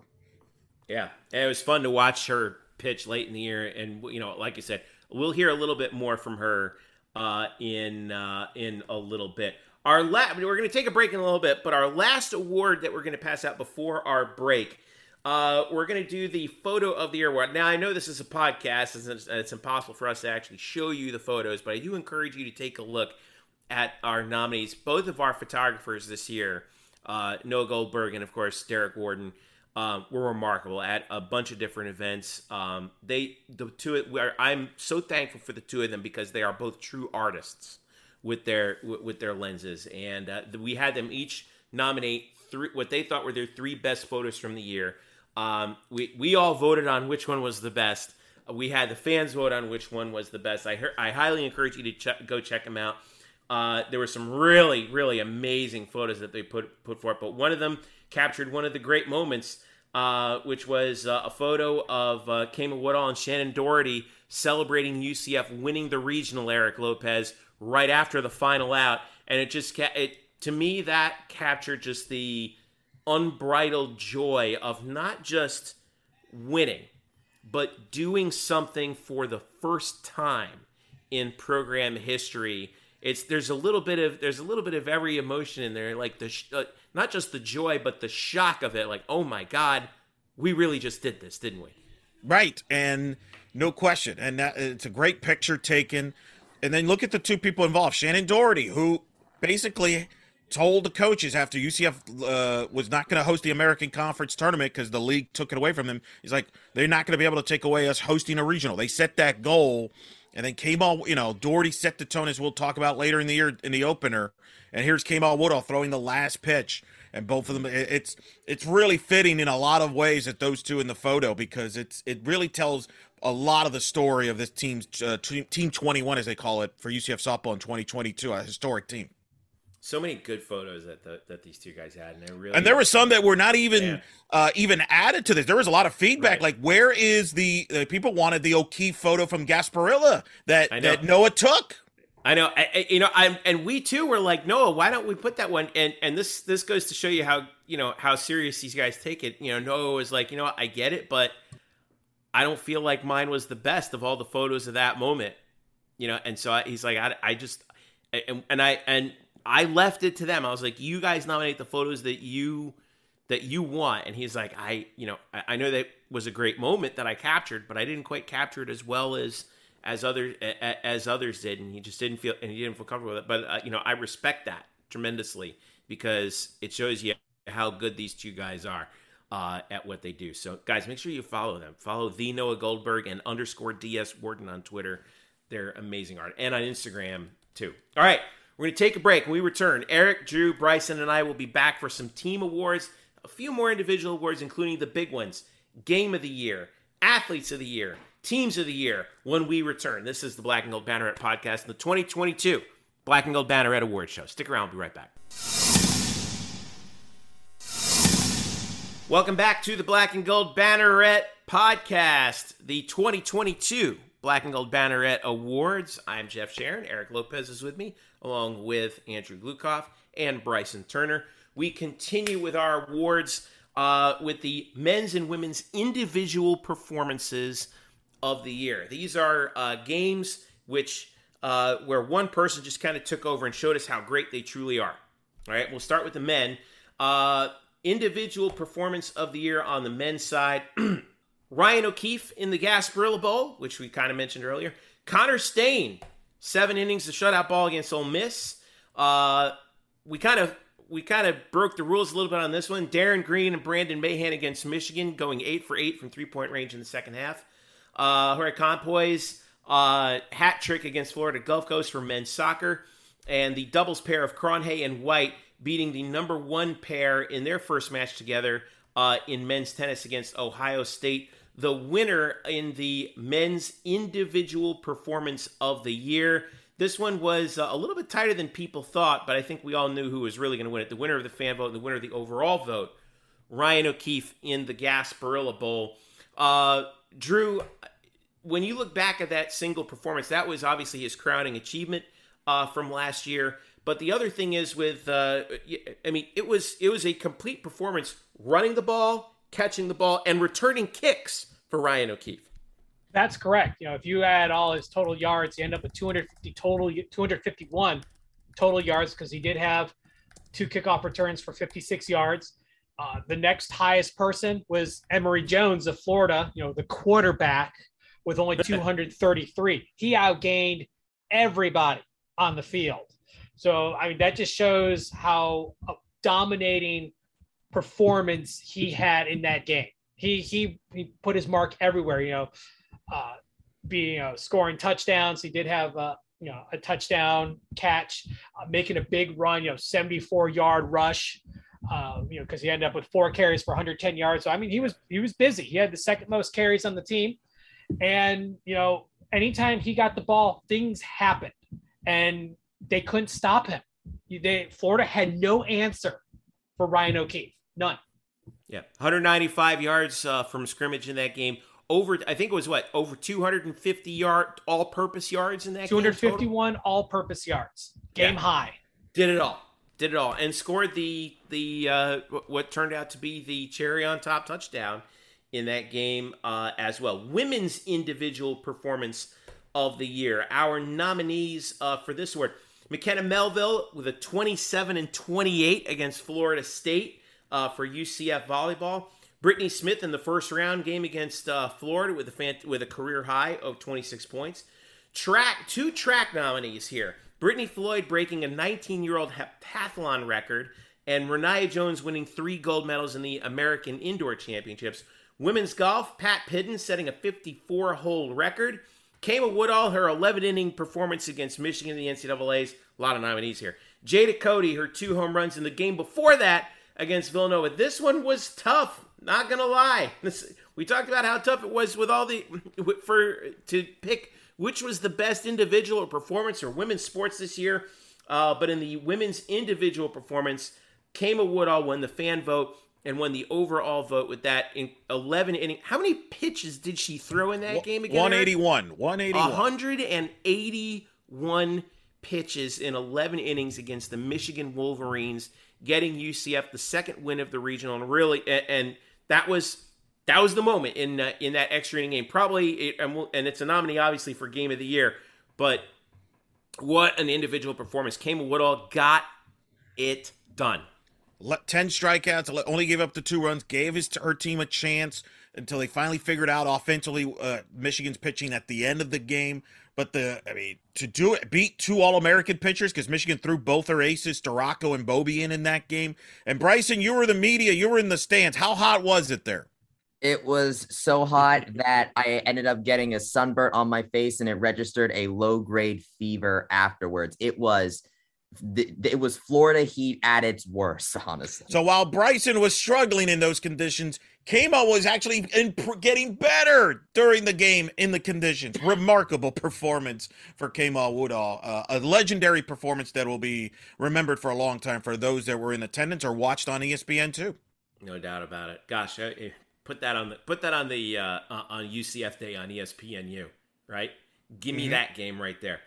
Yeah, it was fun to watch her pitch late in the year, and you know, like I said, we'll hear a little bit more from her uh, in uh, in a little bit. Our last, we're going to take a break in a little bit, but our last award that we're going to pass out before our break uh, we're going to do the photo of the year award. Now, I know this is a podcast and it's, it's impossible for us to actually show you the photos, but I do encourage you to take a look at our nominees. Both of our photographers this year, uh, Noah Goldberg and, of course, Derek Warden, um, were remarkable at a bunch of different events. Um, they, the two, I'm so thankful for the two of them because they are both true artists. with their with their lenses, and uh, we had them each nominate three what they thought were their three best photos from the year. Um, we we all voted on which one was the best. We had the fans vote on which one was the best. I heard, I highly encourage you to go check them out. Uh, there were some really really amazing photos that they put put forth, but one of them captured one of the great moments. Uh, which was uh, a photo of uh, Kama Woodall and Shannon Doherty celebrating UCF winning the regional. Eric Lopez right after the final out, and it just ca- it to me that captured just the unbridled joy of not just winning, but doing something for the first time in program history. It's there's a little bit of there's a little bit of every emotion in there, like the uh, not just the joy, but the shock of it. Like, oh my god, we really just did this, didn't we? Right, and no question, and that, it's a great picture taken. And then look at the two people involved, Shannon Doherty, who basically told the coaches after UCF uh, was not going to host the American Conference tournament because the league took it away from them. He's like, they're not going to be able to take away us hosting a regional. They set that goal, and then Kamal, you know, Doherty set the tone as we'll talk about later in the year in the opener. And here's Kama Woodall throwing the last pitch, and both of them. It's it's really fitting in a lot of ways that those two in the photo because it's it really tells a lot of the story of this team's uh, team 21 as they call it for UCF softball in 2022, a historic team so many good photos that the, that these two guys had, and they really and there were some that were not even yeah. uh, even added to this. There was a lot of feedback, right. like where is the uh, people wanted the O'Keefe photo from Gasparilla that that Noah took. I know, I, you know, I'm, and we too were like, Noah, why don't we put that one? And and this this goes to show you how you know how serious these guys take it. You know, Noah was like, you know, I get it, but I don't feel like mine was the best of all the photos of that moment. You know, and so I, he's like, I, I just, and, and I and I left it to them. I was like, you guys nominate the photos that you that you want. And he's like, I, you know, I, I know that was a great moment that I captured, but I didn't quite capture it as well as as others as others did, and he just didn't feel and he didn't feel comfortable with it. But uh, you know, I respect that tremendously because it shows you how good these two guys are. Uh, at what they do. So, guys, make sure you follow them. Follow the Noah Goldberg and underscore DS Wharton on Twitter. They're amazing art. And on Instagram, too. All right. We're going to take a break. When we return, Eric, Drew, Bryson, and I will be back for some team awards, a few more individual awards, including the big ones Game of the Year, Athletes of the Year, Teams of the Year when we return. This is the Black and Gold Banneret podcast, the 2022 Black and Gold Banneret Award Show. Stick around, we'll be right back. Welcome back to the Black and Gold Banneret podcast, the 2022 Black and Gold Banneret Awards. I'm Jeff Sharon. Eric Lopez is with me along with Andrew Glukoff and Bryson Turner. We continue with our awards uh, with the men's and women's individual performances of the year. These are uh, games which uh, where one person just kind of took over and showed us how great they truly are. All right, we'll start with the men. Uh, individual performance of the year on the men's side. [CLEARS THROAT] Ryan O'Keefe in the Gasparilla Bowl, which we kind of mentioned earlier. Connor Stain seven innings of shutout ball against Ole Miss. Uh, we kind of we kind of broke the rules a little bit on this one. Darin Green and Brandon Mahan against Michigan, going eight for eight from three point range in the second half. Uh, Campoy's uh, hat trick against Florida Gulf Coast for men's soccer, and the doubles pair of Cronje and White beating the number one pair in their first match together uh, in men's tennis against Ohio State the winner in the men's individual performance of the year. This one was uh, a little bit tighter than people thought, but I think we all knew who was really going to win it. The winner of the fan vote and the winner of the overall vote, Ryan O'Keefe in the Gasparilla Bowl. Uh, Drew, when you look back at that single performance, that was obviously his crowning achievement uh, from last year. But the other thing is with, uh, I mean, it was it was a complete performance running the ball, catching the ball, and returning kicks for Ryan O'Keefe. That's correct. You know, if you add all his total yards, you end up with 250 total, 251 total yards because he did have two kickoff returns for 56 yards. Uh, the next highest person was Emory Jones of Florida, you know, the quarterback with only [LAUGHS] 233. he outgained everybody on the field. So, I mean, that just shows how dominating performance he had in that game he he he put his mark everywhere. You know, uh, being you know, scoring touchdowns. He did have uh, you know, a touchdown catch, uh, making a big run, you know, 74 yard rush. Um, you know, because he ended up with four carries for 110 yards. So I mean, he was he was busy. He had the second most carries on the team, and you know, anytime he got the ball, things happened, and they couldn't stop him. They Florida had no answer for Ryan O'Keefe, none. Yeah, 195 yards uh, from scrimmage in that game. Over, I think it was what over 250 yard all-purpose yards in that 251 all-purpose yards, game yeah. high. Did it all, did it all, and scored the the uh, what turned out to be the cherry on top touchdown in that game uh, as well. Women's individual performance of the year. Our nominees uh, for this award: McKenna Melville with a 27 and 28 against Florida State uh, for UCF volleyball. Brittany Smith in the first round game against uh, Florida with a fan- with a career high of 26 points. Track two track nominees here. Brittany Floyd breaking a 19-year-old heptathlon record, and Renaya Jones winning three gold medals in the American Indoor Championships. Women's golf, Pat Pidden setting a 54-hole record. Kama Woodall, her 11-inning performance against Michigan in the NCAA's. A lot of nominees here. Jada Cody, her two home runs in the game before that against Villanova. This one was tough. Not gonna lie. [LAUGHS] This, we talked about how tough it was with all the [LAUGHS] for to pick which was the best individual performance or women's sports this year. Uh, but in the women's individual performance, Kama Woodall won the fan vote and won the overall vote with that in 11 inning. How many pitches did she throw in that game again? 181. 181. 181 pitches in 11 innings against the Michigan Wolverines getting UCF the second win of the regional, and really, and, and that was that was the moment in uh, in that extra inning game. Probably, it, and, we'll, and, it's a nominee obviously for game of the year, but what an individual performance! Kama Woodall got it done. Ten strikeouts, only gave up the two runs, gave his her team a chance until they finally figured out offensively uh, Michigan's pitching at the end of the game. But the, I mean, to do it, beat two All American pitchers because Michigan threw both their aces, Storako and Beaubien, in in that game. And Bryson, you were the media, you were in the stands. How hot was it there? It was so hot that I ended up getting a sunburn on my face and it registered a low grade fever afterwards. It was it was Florida heat at its worst, honestly. So while Bryson was struggling in those conditions, Kama was actually in, getting better during the game in the conditions. Remarkable performance for Kama Woodall. Uh, a legendary performance that will be remembered for a long time for those that were in attendance or watched on ESPN too. No doubt about it. Gosh, I, put that on the put that on the uh, on UCF Day on ESPNU, right? Give me mm-hmm. that game right there.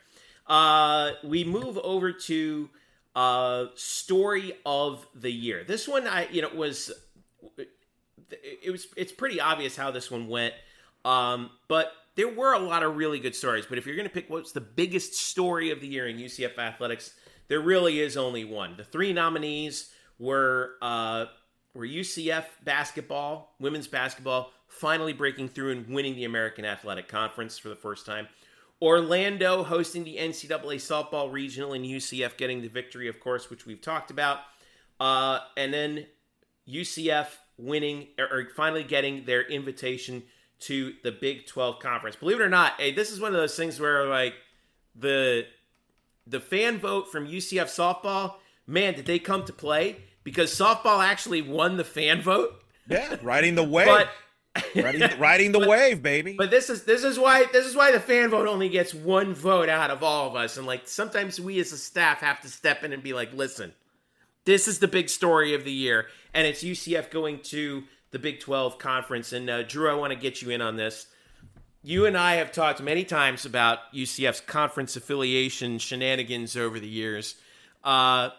Uh, we move over to uh, story of the year. This one, I you know was it was it's pretty obvious how this one went, um, but there were a lot of really good stories. But if you're going to pick what's the biggest story of the year in UCF athletics, there really is only one. The three nominees were uh, were UCF basketball, women's basketball, finally breaking through and winning the American Athletic Conference for the first time. Orlando hosting the NCAA softball regional and UCF getting the victory, of course, which we've talked about. Uh, and then UCF winning or finally getting their invitation to the Big 12 conference. Believe it or not, hey, this is one of those things where like the the fan vote from UCF softball, man, did they come to play because softball actually won the fan vote. Yeah, riding the [LAUGHS] wave. but riding, riding the but, wave, baby. But this is this is why this is why the fan vote only gets one vote out of all of us, and like sometimes we as a staff have to step in and be like, listen, this is the big story of the year, and it's UCF going to the Big 12 conference. And uh, Drew, I want to get you in on this. You and I have talked many times about UCF's conference affiliation shenanigans over the years. Uh,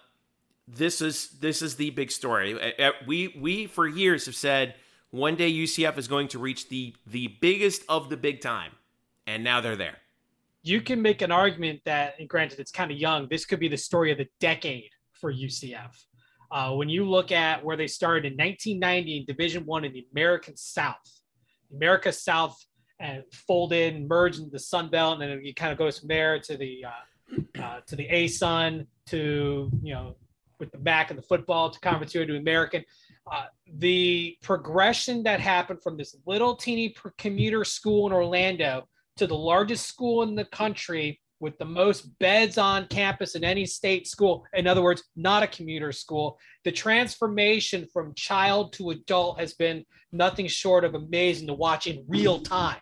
this is this is the big story. We we for years have said one day UCF is going to reach the the biggest of the big time, and now they're there. You can make an argument that, and granted, it's kind of young. This could be the story of the decade for UCF. Uh, when you look at where they started in 1990 in Division One in the American South, America South and folded and merged into the Sun Belt, and then it kind of goes from there to the uh, uh, to the ASUN to you know with the back of the football to Conference to American. Uh, the progression that happened from this little teeny commuter school in Orlando to the largest school in the country with the most beds on campus in any state school. In other words, not a commuter school. The transformation from child to adult has been nothing short of amazing to watch in real time.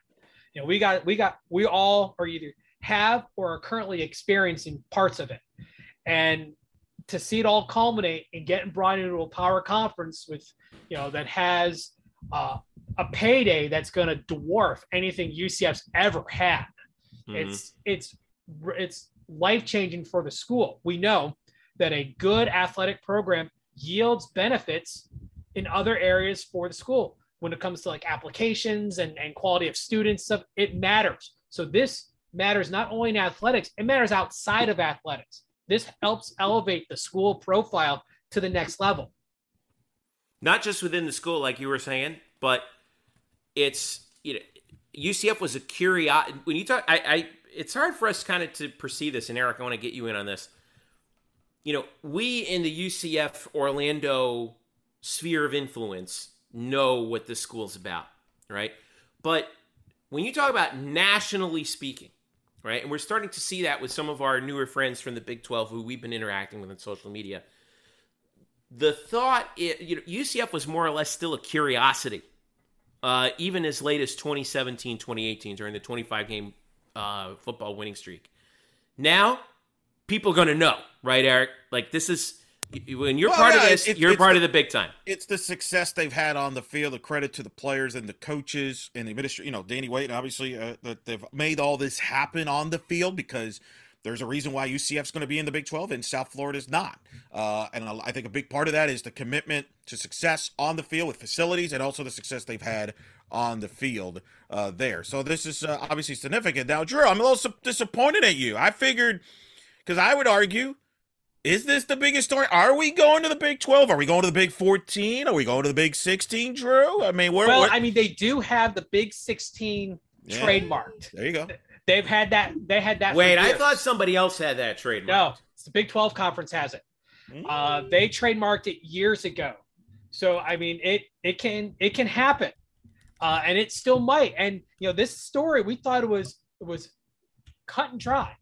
You know, we got, we got, we all are either have or are currently experiencing parts of it. And to see it all culminate and getting brought into a power conference with, you know, that has uh, a payday that's going to dwarf anything UCF's ever had. Mm-hmm. It's it's it's life changing for the school. We know that a good athletic program yields benefits in other areas for the school when it comes to like applications and, and quality of students stuff it matters so this matters not only in athletics it matters outside of athletics this helps elevate the school profile to the next level. Not just within the school like you were saying but it's you know ucf was a curiosity when you talk I, I it's hard for us kind of to perceive this and eric i want to get you in on this. You know we in the ucf orlando sphere of influence know what this school's about right? But when you talk about nationally speaking right? And we're starting to see that with some of our newer friends from the Big 12 who we've been interacting with on social media. The thought, you know, UCF was more or less still a curiosity, uh, even as late as 2017, 2018, during the 25 game uh, football winning streak. Now, people are going to know, right, Eric? Like, this is when you're well, part yeah, of this, it, you're part the, of the big time. It's the success they've had on the field. The credit to the players and the coaches and the administration. You know, Danny White, obviously, uh, that they've made all this happen on the field because there's a reason why UCF's going to be in the Big 12 and South Florida is not. Uh, and I think a big part of that is the commitment to success on the field with facilities and also the success they've had on the field uh, there. So this is uh, obviously significant. Now, Drew, I'm a little su- disappointed at you. I figured because I would argue is this the biggest story? Are we going to the Big 12? Are we going to the Big 14? Are we going to the Big 16, Drew? I mean, where, well, where... I mean, they do have the Big 16 yeah. trademarked. There you go. They've had that. They had that. Wait, I thought somebody else had that trademark. No, it's the Big 12 conference has it. Mm. Uh, they trademarked it years ago. So I mean, it it can it can happen, uh, and it still might. And you know, this story we thought it was it was cut and dry,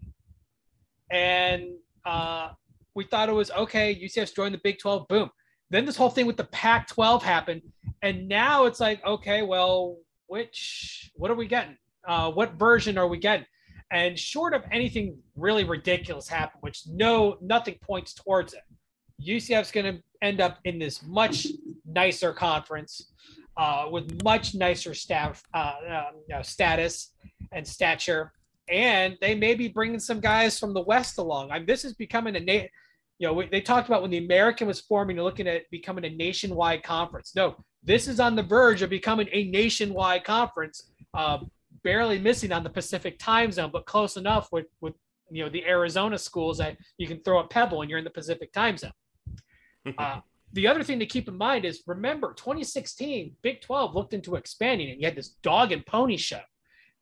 and uh, we thought it was okay. UCF's joined the Big 12. Boom. Then this whole thing with the Pac 12 happened. And now it's like, okay, well, which, what are we getting? Uh, what version are we getting? And short of anything really ridiculous happen, which no, nothing points towards it, UCF's going to end up in this much nicer conference uh, with much nicer staff uh, uh, you know, status and stature and they may be bringing some guys from the West along. I mean, this is becoming a, na- you know, they talked about when the American was forming, they're looking at becoming a nationwide conference. No, this is on the verge of becoming a nationwide conference, uh, barely missing on the Pacific time zone, but close enough with, with, you know, the Arizona schools that you can throw a pebble and you're in the Pacific time zone. [LAUGHS] Uh, the other thing to keep in mind is remember 2016 Big 12 looked into expanding and you had this dog and pony show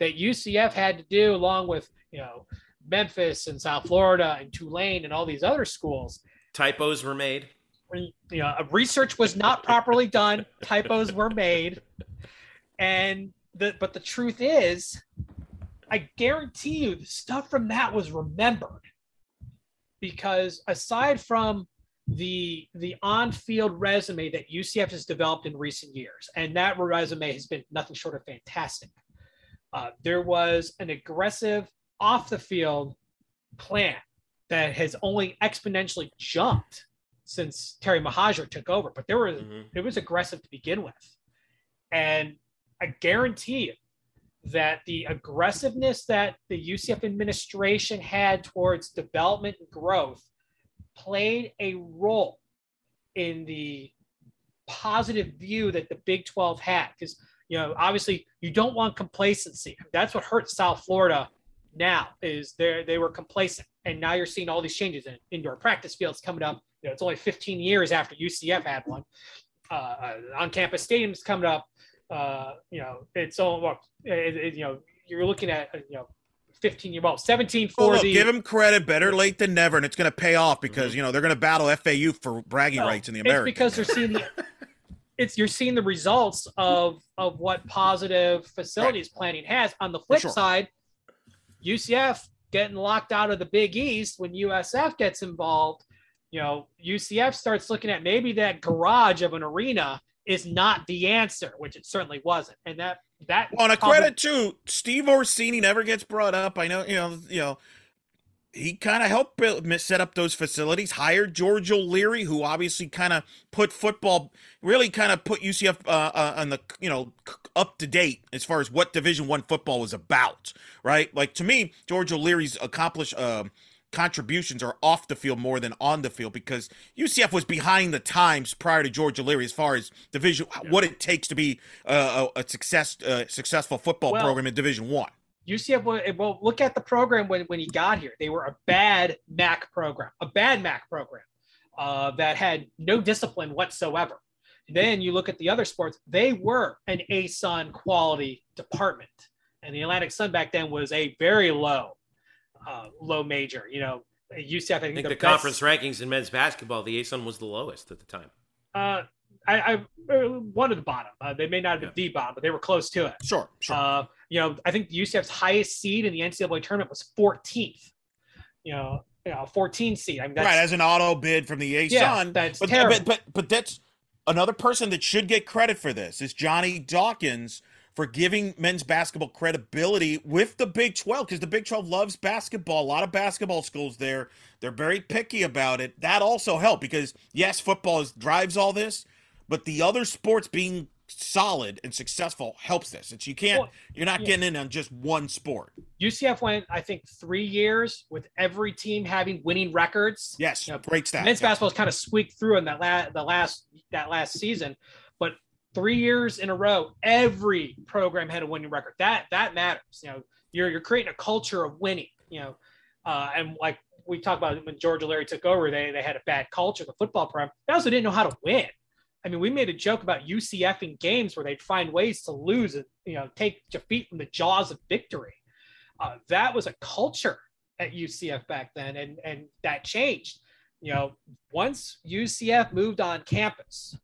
that UCF had to do along with, you know, Memphis and South Florida and Tulane and all these other schools. Typos were made. You know, research was not properly done. Typos were made. And the but the truth is, I guarantee you the stuff from that was remembered. Because aside from the the on-field resume that UCF has developed in recent years, and that resume has been nothing short of fantastic. Uh, there was an aggressive off the field plan that has only exponentially jumped since Terry Mohajir took over, but there was mm-hmm. it was aggressive to begin with. And I guarantee you that the aggressiveness that the UCF administration had towards development and growth played a role in the positive view that the Big 12 had. Because you know, obviously you don't want complacency. That's what hurts South Florida now is they they were complacent, and now you're seeing all these changes in indoor practice fields coming up. You know, it's only 15 years after UCF had one. Uh, uh, on-campus stadiums coming up. Uh, you know, it's all well, it, it, you know you're looking at you know 15 year old 17 for well, look, give them credit better late than never and it's going to pay off because mm-hmm. you know they're going to battle FAU for bragging no, rights in the American it's because they're seeing the [LAUGHS] it's you're seeing the results of of what positive facilities right. planning has. On the flip sure. side, UCF getting locked out of the Big East when USF gets involved, you know, UCF starts looking at maybe that garage of an arena is not the answer, which it certainly wasn't. And that that on a credit to Steve Orsini never gets brought up. I know, you know, you know, he kind of helped build, set up those facilities. Hired George O'Leary, who obviously kind of put football, really kind of put UCF uh, uh, on the you know up to date as far as what Division One football was about. Right, like to me, George O'Leary's accomplished. Uh, contributions are off the field more than on the field because UCF was behind the times prior to George O'Leary as far as division yeah. what it takes to be a, a success uh, successful football well, program in Division One. UCF, well, look at the program when, when he got here. They were a bad MAC program, a bad MAC program uh, that had no discipline whatsoever. Then you look at the other sports, they were an ASUN quality department. And the Atlantic Sun back then was a very low, uh, low major. You know, UCF, I think, I think the, the best, conference rankings in men's basketball, the ASUN was the lowest at the time. Uh, I, I uh, one of the bottom. Uh, they may not have been yeah. the bottom, but they were close to it. Sure, sure. Uh, you know, I think UCF's highest seed in the NCAA tournament was 14th. You know, you know, 14 seed. I mean, right as an auto bid from the ASUN. Yeah, that's but, terrible. But, but but that's another person that should get credit for this is Johnny Dawkins for giving men's basketball credibility with the Big 12 because the Big 12 loves basketball. A lot of basketball schools there. They're very picky about it. That also helped because yes, football is, drives all this, but the other sports being solid and successful helps this. It's you can't well, you're not yeah. getting in on just one sport. UCF went, I think, three years with every team having winning records. Yes, you know, great stats. Men's yeah. basketball kind of squeaked through in that last the last that last season, but three years in a row, every program had a winning record. That that matters. You know, you're you're creating a culture of winning. You know, uh, and like we talked about when George O'Leary took over, they they had a bad culture, the football program. They also didn't know how to win. I mean, we made a joke about UCF in games where they'd find ways to lose and you know take defeat from the jaws of victory. Uh, that was a culture at UCF back then, and and that changed. You know, once UCF moved on campus,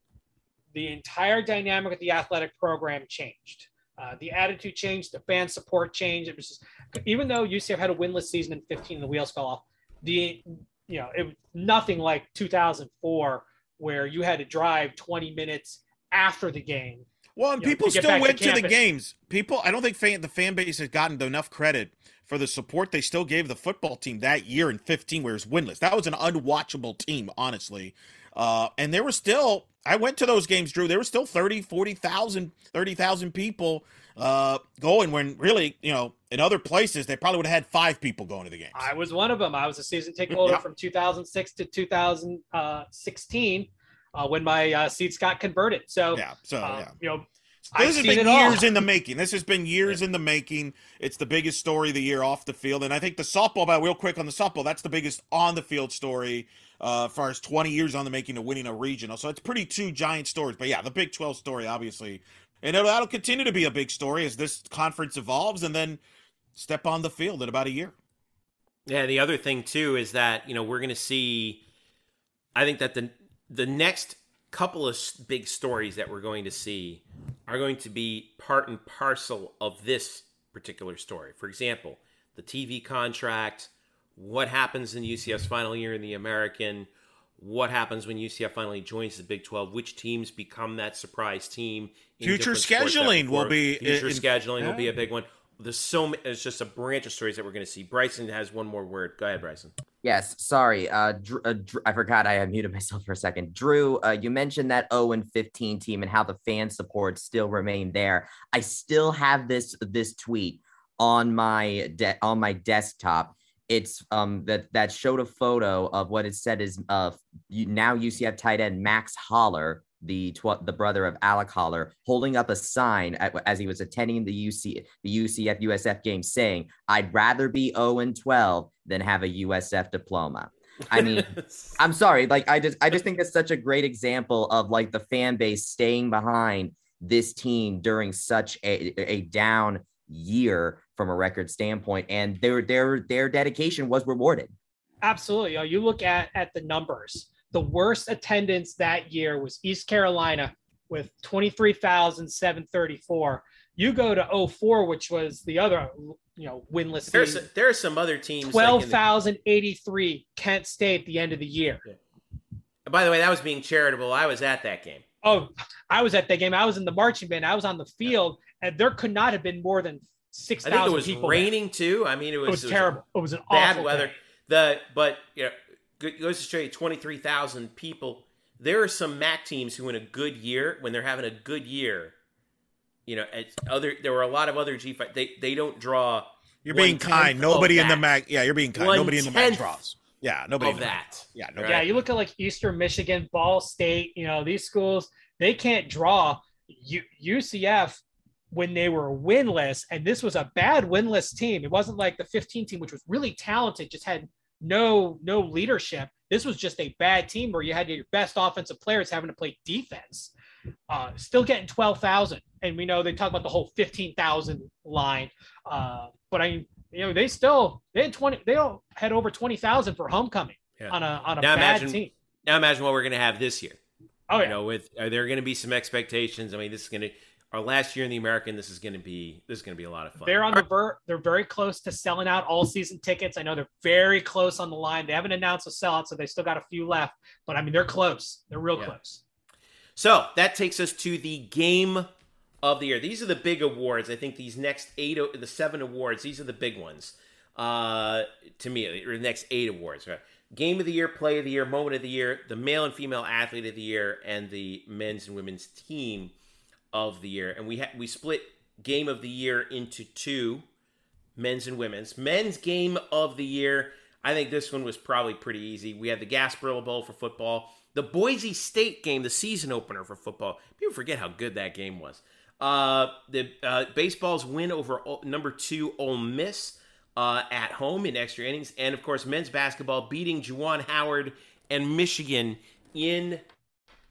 the entire dynamic of the athletic program changed. Uh, the attitude changed, the fan support changed. It was just, even though UCF had a winless season in 15, the wheels fell off. The you know it was nothing like 2004 where you had to drive 20 minutes after the game. Well, and people know, still went to, to, the games. People, I don't think fan, the fan base has gotten enough credit for the support they still gave the football team that year in 15, where it was winless. That was an unwatchable team, honestly. Uh, and there were still, I went to those games, Drew. There were still 30, 40,000, 30,000 people uh, going when really, you know, in other places, they probably would have had five people going to the game. I was one of them. I was a season ticket holder yeah. from 2006 to 2016 uh, when my uh, seats got converted. So, yeah, so, uh, yeah. you know, this I've has been years all. in the making. This has been years yeah. in the making. It's the biggest story of the year off the field. And I think the softball, about real quick on the softball, that's the biggest on the field story uh, as far as 20 years on the making of winning a regional. So it's pretty two giant stories. But yeah, the Big 12 story, obviously, and it'll, that'll continue to be a big story as this conference evolves and then step on the field in about a year. Yeah, the other thing too is that you know we're going to see. I think that the the next couple of big stories that we're going to see are going to be part and parcel of this particular story. For example, the TV contract, what happens in UCF's final year in the American, what happens when UCF finally joins the Big 12, which teams become that surprise team. Future scheduling will be future in, scheduling yeah. will be a big one. There's so many, it's just a branch of stories that we're going to see. Bryson has one more word. Go ahead, Bryson. Yes, sorry. Uh, uh, I forgot I muted myself for a second. Drew, uh, you mentioned that 0 and 15 team and how the fan support still remain there. I still have this this tweet on my de- on my desktop it's um that that showed a photo of what it said is uh now UCF tight end Max Holler, the tw- the brother of Alec Holler, holding up a sign at, as he was attending the UC the UCF USF game, saying, "I'd rather be 0 and 12 than have a USF diploma." I mean, [LAUGHS] I'm sorry, like I just I just think it's such a great example of like the fan base staying behind this team during such a, a down year from a record standpoint, and their their their dedication was rewarded. Absolutely. You, know, you look at at the numbers. The worst attendance that year was East Carolina with 23,734. You go to 04, which was the other you know winless. There's season. there are some other teams. like Twelve in the- thousand Kent State at the end of the year. by the way, that was being charitable. I was at that game. Oh, I was at that game. I was in the marching band. I was on the field, and there could not have been more than six I think it was people. there. raining too. I mean, it was, It was it terrible. It was an bad awful weather. day. The but you know, goes to show you twenty three thousand people. There are some MAC teams who, in a good year, when they're having a good year, you know, it's other there were a lot of other G five. They they don't draw You're being kind. Nobody in the MAC. Yeah, you're being kind. Nobody in the MAC draws. Yeah, nobody in of the- that. Yeah, nobody. Yeah, you look at like Eastern Michigan, Ball State. You know these schools they can't draw. U- UCF when they were winless, and this was a bad winless team. It wasn't like the 15 team, which was really talented, just had no no leadership. This was just a bad team where you had your best offensive players having to play defense. Uh, still getting 12,000, and we know they talk about the whole 15,000 line. Uh, but I, you know, they still they had 20. They all had over 20,000 for homecoming Yeah. on a on a Now bad imagine- team. Now imagine what we're going to have this year. Oh yeah. You know, with are there going to be some expectations? I mean, this is going to our last year in the American. This is going to be this is going to be a lot of fun. They're on the ver- they're very close to selling out all season tickets. I know they're very close on the line. They haven't announced a sellout, so they still got a few left. But I mean, they're close. They're real Yeah. close. So that takes us to the game of the year. These are the big awards. I think these next eight, the seven awards, these are the big ones uh, to me. Or the next eight awards. Right? Game of the year, play of the year, moment of the year, the male and female athlete of the year, and the men's and women's team of the year. And we ha- we split game of the year into two, men's and women's. Men's game of the year. I think this one was probably pretty easy. We had the Gasparilla Bowl for football, the Boise State game, the season opener for football. People forget how good that game was. Uh, the uh, baseball's win over O- number two Ole Miss uh, at home in extra innings, and of course men's basketball beating Juwan Howard and Michigan in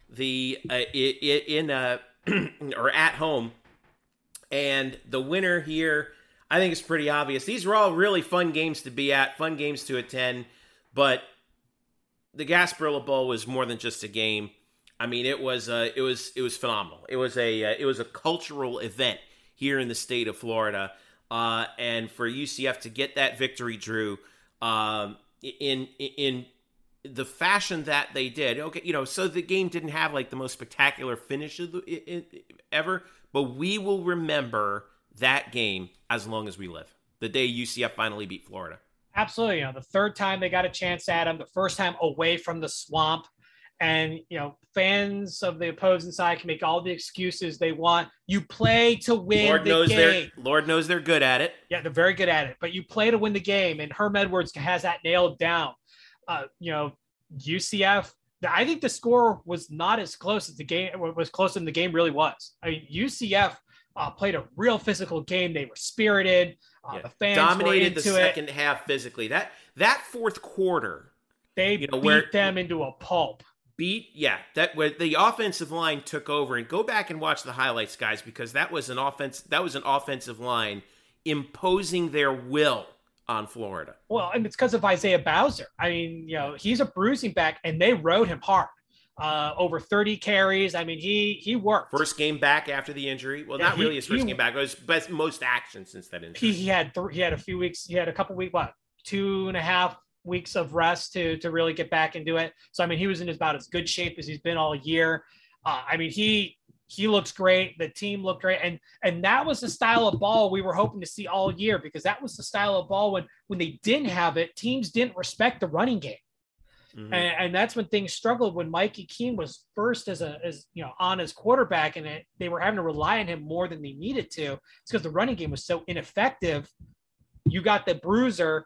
the uh, in uh, [CLEARS THROAT] or at home. And the winner here, I think it's pretty obvious. These were all really fun games to be at, fun games to attend, but the Gasparilla Bowl was more than just a game. I mean, it was uh, it was it was phenomenal. It was a uh, it was a cultural event here in the state of Florida, uh, and for UCF to get that victory, Drew, um, in in the fashion that they did. Okay, you know, so the game didn't have like the most spectacular finish of the, i i ever, but we will remember that game as long as we live. The day UCF finally beat Florida. Absolutely. You know, the third time they got a chance at him, the first time away from the swamp. And, you know, fans of the opposing side can make all the excuses they want. You play to win Lord the knows game. they're Lord knows they're good at it. Yeah, they're very good at it, but you play to win the game, and Herm Edwards has that nailed down. Uh, you know, UCF. I think the score was not as close as the game was closer than the game really was. I mean, UCF uh, played a real physical game. They were spirited. Uh, Yeah. The fans Dominated the into it. second half physically. That that fourth quarter They you know, beat where- them into a pulp. beat yeah that where the offensive line took over and go back and watch the highlights guys because that was an offense that was an offensive line imposing their will on Florida. Well, and it's because of Isaiah Bowser. I mean, you know, he's a bruising back, and they rode him hard. Uh, over 30 carries. I mean, he he worked. First game back after the injury. Well, Yeah, not he- really his first he- game back. It was best most action since that injury. he, he had th- he had a few weeks. He had a couple weeks, what two and a half weeks of rest to to really get back into it. So I mean, he was in about as good shape as he's been all year. Uh, I mean, he he looks great. The team looked great, and and that was the style of ball we were hoping to see all year because that was the style of ball when when they didn't have it, teams didn't respect the running game. Mhm. and, and that's when things struggled when Mikey Keene was first as a as you know on as quarterback, and it, they were having to rely on him more than they needed to. It's because the running game was so ineffective. You got the bruiser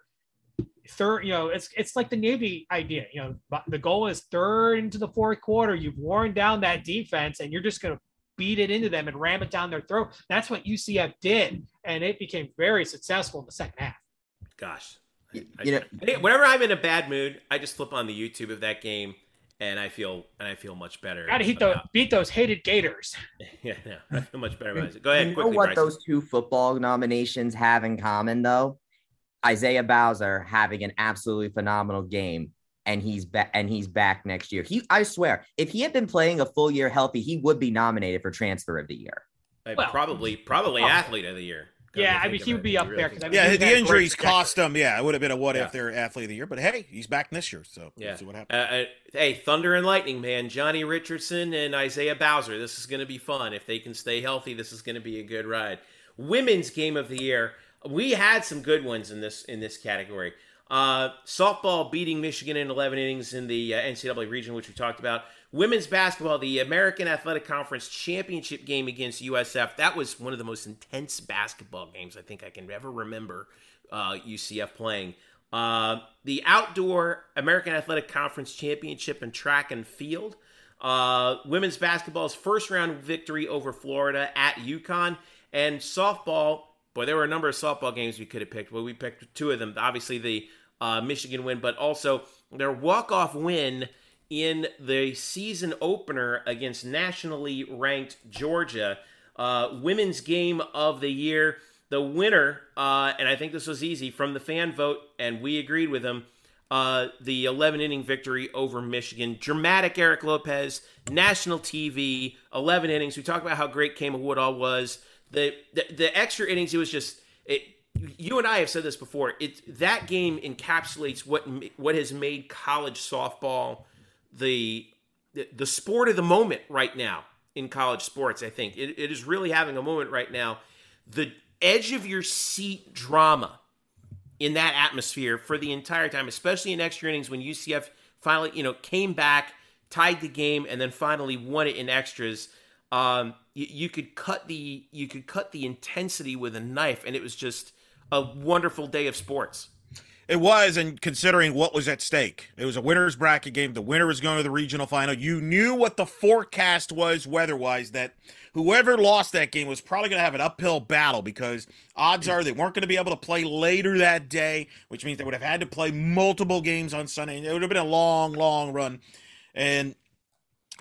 third. You know, it's it's like the Navy idea. You know, the goal is third into the fourth quarter. You've worn down that defense, and you're just going to beat it into them and ram it down their throat. That's what UCF did, and it became very successful in the second half. Gosh. You I- know, I think whenever I'm in a bad mood, I just flip on the YouTube of that game and I feel and I feel much better. Got to beat those beat those hated Gators. [LAUGHS] Yeah, no, I feel much better about it. Go ahead, you know what Bryson. those two football nominations have in common, though? Isaiah Bowser having an absolutely phenomenal game, and he's back. And he's back next year. He, I swear, if he had been playing a full year healthy, he would be nominated for transfer of the year. Uh, Well- probably probably athlete of the year. Yeah, I mean, he would be up really there think 'cause I mean, Yeah, the had a great injuries cost him. Yeah, it would have been a what Yeah. if they're athlete of the year. But hey, he's back this year, so Yeah. we'll see what Uh, happens. uh, hey, Thunder and Lightning, man. Johnny Richardson and Isaiah Bowser. This is going to be fun. If they can stay healthy, this is going to be a good ride. Women's game of the year. We had some good ones in this in this category. Uh, softball beating Michigan in 11 innings in the uh, NCAA region, which we talked about. Women's basketball, the American Athletic Conference championship game against USF. That was one of the most intense basketball games I think I can ever remember uh, UCF playing. Uh, the outdoor American Athletic Conference championship in track and field. Uh, women's basketball's first round victory over Florida at UConn. And softball, boy, there were a number of softball games we could have picked. Well, we picked two of them. Obviously, the uh, Michigan win, but also their walk off win in the season opener against nationally ranked Georgia. Uh, women's game of the year. The winner, uh, and I think this was easy from the fan vote, and we agreed with them. Uh, the 11 inning victory over Michigan. Dramatic Eric Lopez, national TV, 11 innings. We talked about how great Kama Woodall was. The, the the extra innings, it was just it. You and I have said this before. It that game encapsulates what what has made college softball the the, sport of the moment right now in college sports. I think it, it is really having a moment right now. The edge of your seat drama in that atmosphere for the entire time, especially in extra innings when UCF finally, you know, came back, tied the game, and then finally won it in extras. Um, you, you could cut the you could cut the intensity with a knife, and it was just a wonderful day of sports. It was, and considering what was at stake, it was a winner's bracket game. The winner was going to the regional final. You knew what the forecast was weather-wise that whoever lost that game was probably going to have an uphill battle because odds are they weren't going to be able to play later that day, which means they would have had to play multiple games on Sunday. It would have been a long, long run. And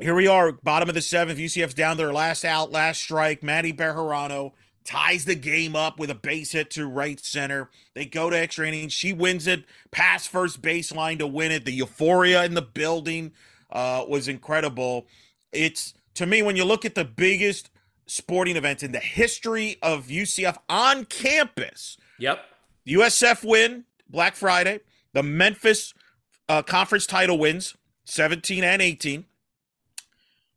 here we are, bottom of the seventh. UCF's down their last out, last strike. Mattie Bejarano ties the game up with a base hit to right center. They go to extra innings. She wins it, pass first baseline to win it. The euphoria in the building uh, was incredible. It's to me when you look at the biggest sporting event in the history of UCF on campus. Yep. USF win Black Friday. The Memphis uh, conference title wins 17 and 18.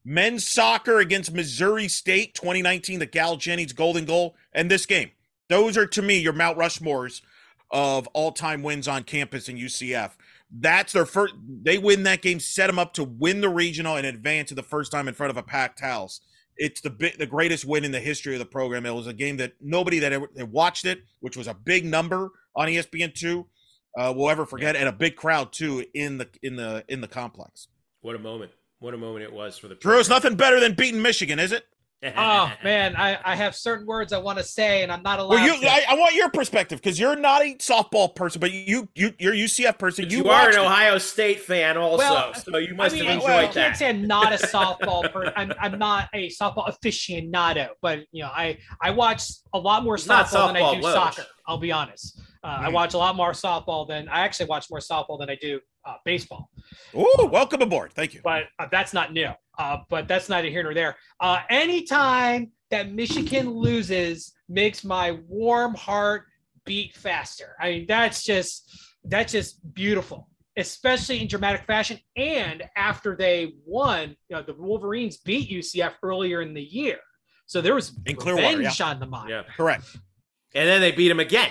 Men's soccer against Missouri State 2019, the Cal Jennings golden goal, and this game. Those are to me your Mount Rushmores of all-time wins on campus in UCF. That's their first. They win that game, set them up to win the regional and advance to the first time in front of a packed house. It's the the greatest win in the history of the program. It was a game that nobody that ever watched it, which was a big number on ESPN two, uh, will ever forget, and a big crowd too in the in the in the complex. What a moment! What a moment it was for the. Drew, it's program. nothing better than beating Michigan, is it? [LAUGHS] Oh man, I, I have certain words I want to say, and I'm not allowed. Well, you, to. I, I want your perspective because you're not a softball person, but you, you, you're a UCF person. You, you, are watched an it. Ohio State fan, also, Well, so you must I mean, have enjoyed I that. can't say I'm not a [LAUGHS] softball person. I'm, I'm not a softball [LAUGHS] aficionado, but you know, I I watch a lot more It's not softball than I do Woj. soccer. I'll be honest. Uh, I watch a lot more softball than I actually watch more softball than I do uh, baseball. Ooh, welcome aboard. Thank you. But uh, that's not new. Uh, but that's neither here nor there. Uh, anytime that Michigan loses makes my warm heart beat faster. I mean, that's just that's just beautiful, especially in dramatic fashion. And after they won, you know, the Wolverines beat UCF earlier in the year, so there was In Clearwater, revenge on the mind. Yeah, Correct. and then they beat him again.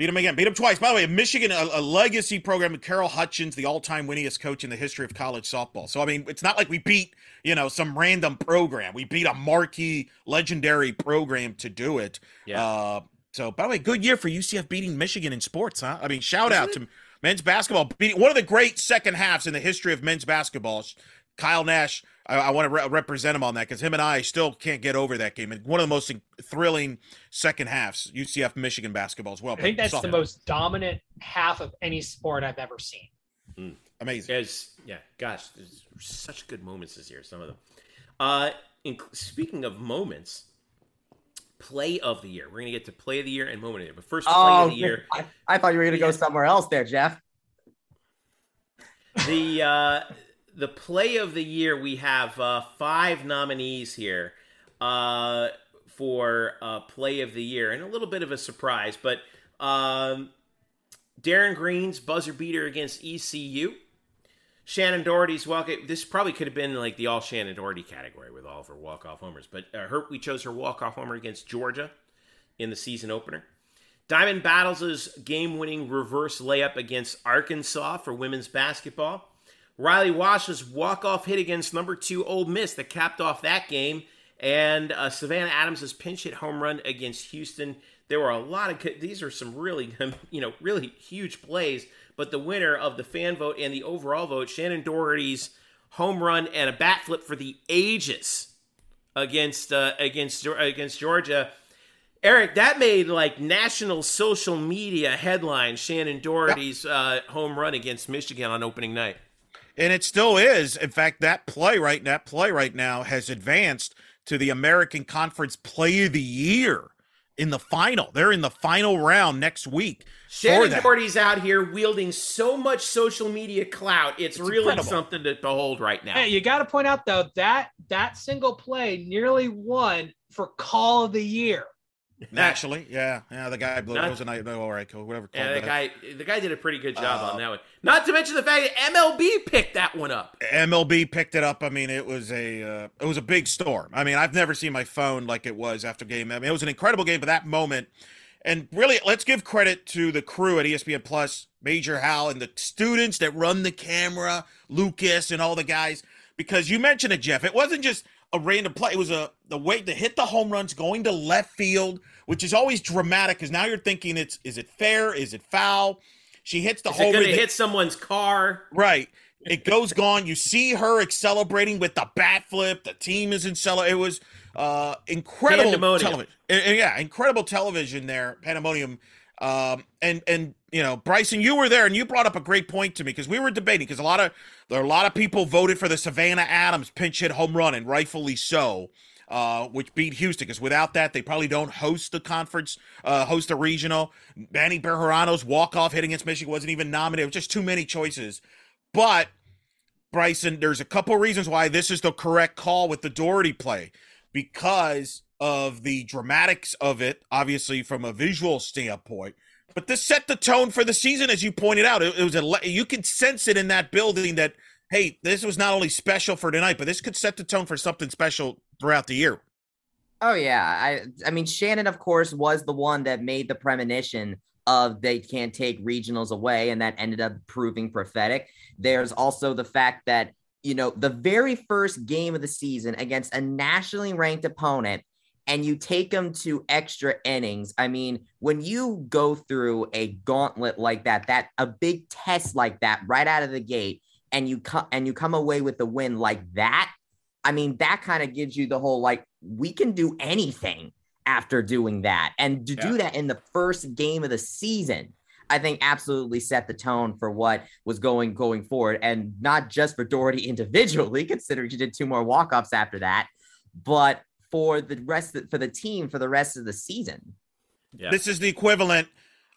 Beat him again. Beat him twice. By the way, Michigan, a, a legacy program with Carol Hutchins, the all-time winningest coach in the history of college softball. So I mean, it's not like we beat you know some random program. We beat a marquee, legendary program to do it. Yeah. Uh, so by the way, good year for UCF beating Michigan in sports, huh? I mean, shout out to men's basketball beating one of the great second halves in the history of men's basketball. Kyle Nash, I, I want to re- represent him on that because him and I still can't get over that game. And one of the most thrilling second halves, UCF Michigan basketball as well. I think that's the most dominant half of any sport I've ever seen. amazing. Guys, yeah, gosh, there's such good moments this year. Some of them. Uh, in, speaking of moments, play of the year. We're gonna get to play of the year and moment of the year. But first, play Oh, of the year. I, I thought you were going to go somewhere else there, Jeff. the uh, the play of the year we have uh, five nominees here uh, for uh, play of the year and a little bit of a surprise, but um, Darin Green's buzzer beater against ECU. Shannon Doherty's walk. This probably could have been like the all Shannon Doherty category with all of her walk off homers, but uh, her we chose her walk off homer against Georgia in the season opener. Diamond Battles' game winning reverse layup against Arkansas for women's basketball. Riley Wash's walk off hit against number two Ole Miss that capped off that game. And uh, Savannah Adams' pinch hit home run against Houston. There were a lot of these are some really [LAUGHS] you know really huge plays, but the winner of the fan vote and the overall vote, Shannon Doherty's home run and a bat flip for the ages against uh, against against Georgia Eric, that made like national social media headlines. Shannon Doherty's uh, home run against Michigan on opening night, and it still is. In fact, that play right that play right now has advanced to the American Conference Play of the Year in the final. They're in the final round next week. Shannon Doherty's out here wielding so much social media clout. It's, it's really incredible. something to behold right now. Hey, you got to point out though that that single play nearly won for Call of the Year. Naturally, yeah, yeah. The guy blew. Not, it was a night. Oh, all right, cool. Whatever. Yeah, the guy. The guy did a pretty good job uh, on that one. Not to mention the fact that MLB picked that one up. MLB picked it up. I mean, it was a uh, it was a big storm. I mean, I've never seen my phone like it was after game. I mean, it was an incredible game, but that moment, and really, let's give credit to the crew at ESPN Plus, Major Hal, and the students that run the camera, Lucas, and all the guys. Because you mentioned it, Jeff. It wasn't just a random play. It was a the way to hit the home runs going to left field, which is always dramatic because now you're thinking it's is it fair? Is it foul? She hits the is home run. It hit someone's car. Right. It goes gone. You see her celebrating with the bat flip. The team is in celebration. It was uh incredible television. Yeah, incredible television there. Pandemonium um, and and you know, Bryson, you were there, and you brought up a great point to me because we were debating because a lot of there are a lot of people voted for the Savannah Adams pinch hit home run, and rightfully so. Uh, which beat Houston because without that they probably don't host the conference, uh, host the regional. Mattie Bejarano's walk off hit against Michigan wasn't even nominated. It was just too many choices. But Bryson, there's a couple reasons why this is the correct call with the Doherty play because of the dramatics of it, obviously from a visual standpoint. But this set the tone for the season, as you pointed out. It, it was a you could sense it in that building that hey, this was not only special for tonight, but this could set the tone for something special throughout the year. Oh yeah, I I mean Shannon, of course, was the one that made the premonition of they can't take regionals away, and that ended up proving prophetic. There's also the fact that you know the very first game of the season against a nationally ranked opponent and you take them to extra innings. I mean, when you go through a gauntlet like that, that a big test like that right out of the gate, and you come and you come away with the win like that, I mean, that kind of gives you the whole like we can do anything after doing that, and to yeah. do that in the first game of the season. I think absolutely set the tone for what was going going forward, and not just for Doherty individually, [LAUGHS] considering she did two more walk offs after that, but for the rest of, for the team for the rest of the season. Yeah. This is the equivalent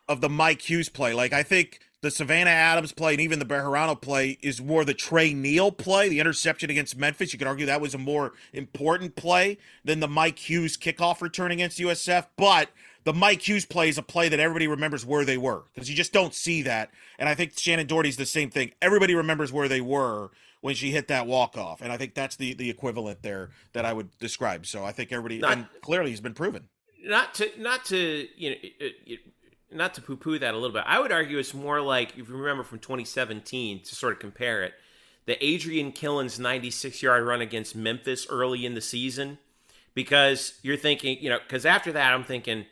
of the Mike Hughes play. Like I think the Savannah Adams play and even the Bejarano play is more the Tre Neal play, the interception against Memphis. You could argue that was a more important play than the Mike Hughes kickoff return against USF, but the Mike Hughes play is a play that everybody remembers where they were because you just don't see that. And I think Shannon Doherty's the same thing. Everybody remembers where they were when she hit that walk off, and I think that's the the equivalent there that I would describe. So I think everybody not, and clearly he's been proven. Not to not to you know. Not to poo-poo that a little bit, I would argue it's more like if you remember from 2017 to sort of compare it, the Adrian Killins 96-yard run against Memphis early in the season, because you're thinking, you know, because after that I'm thinking,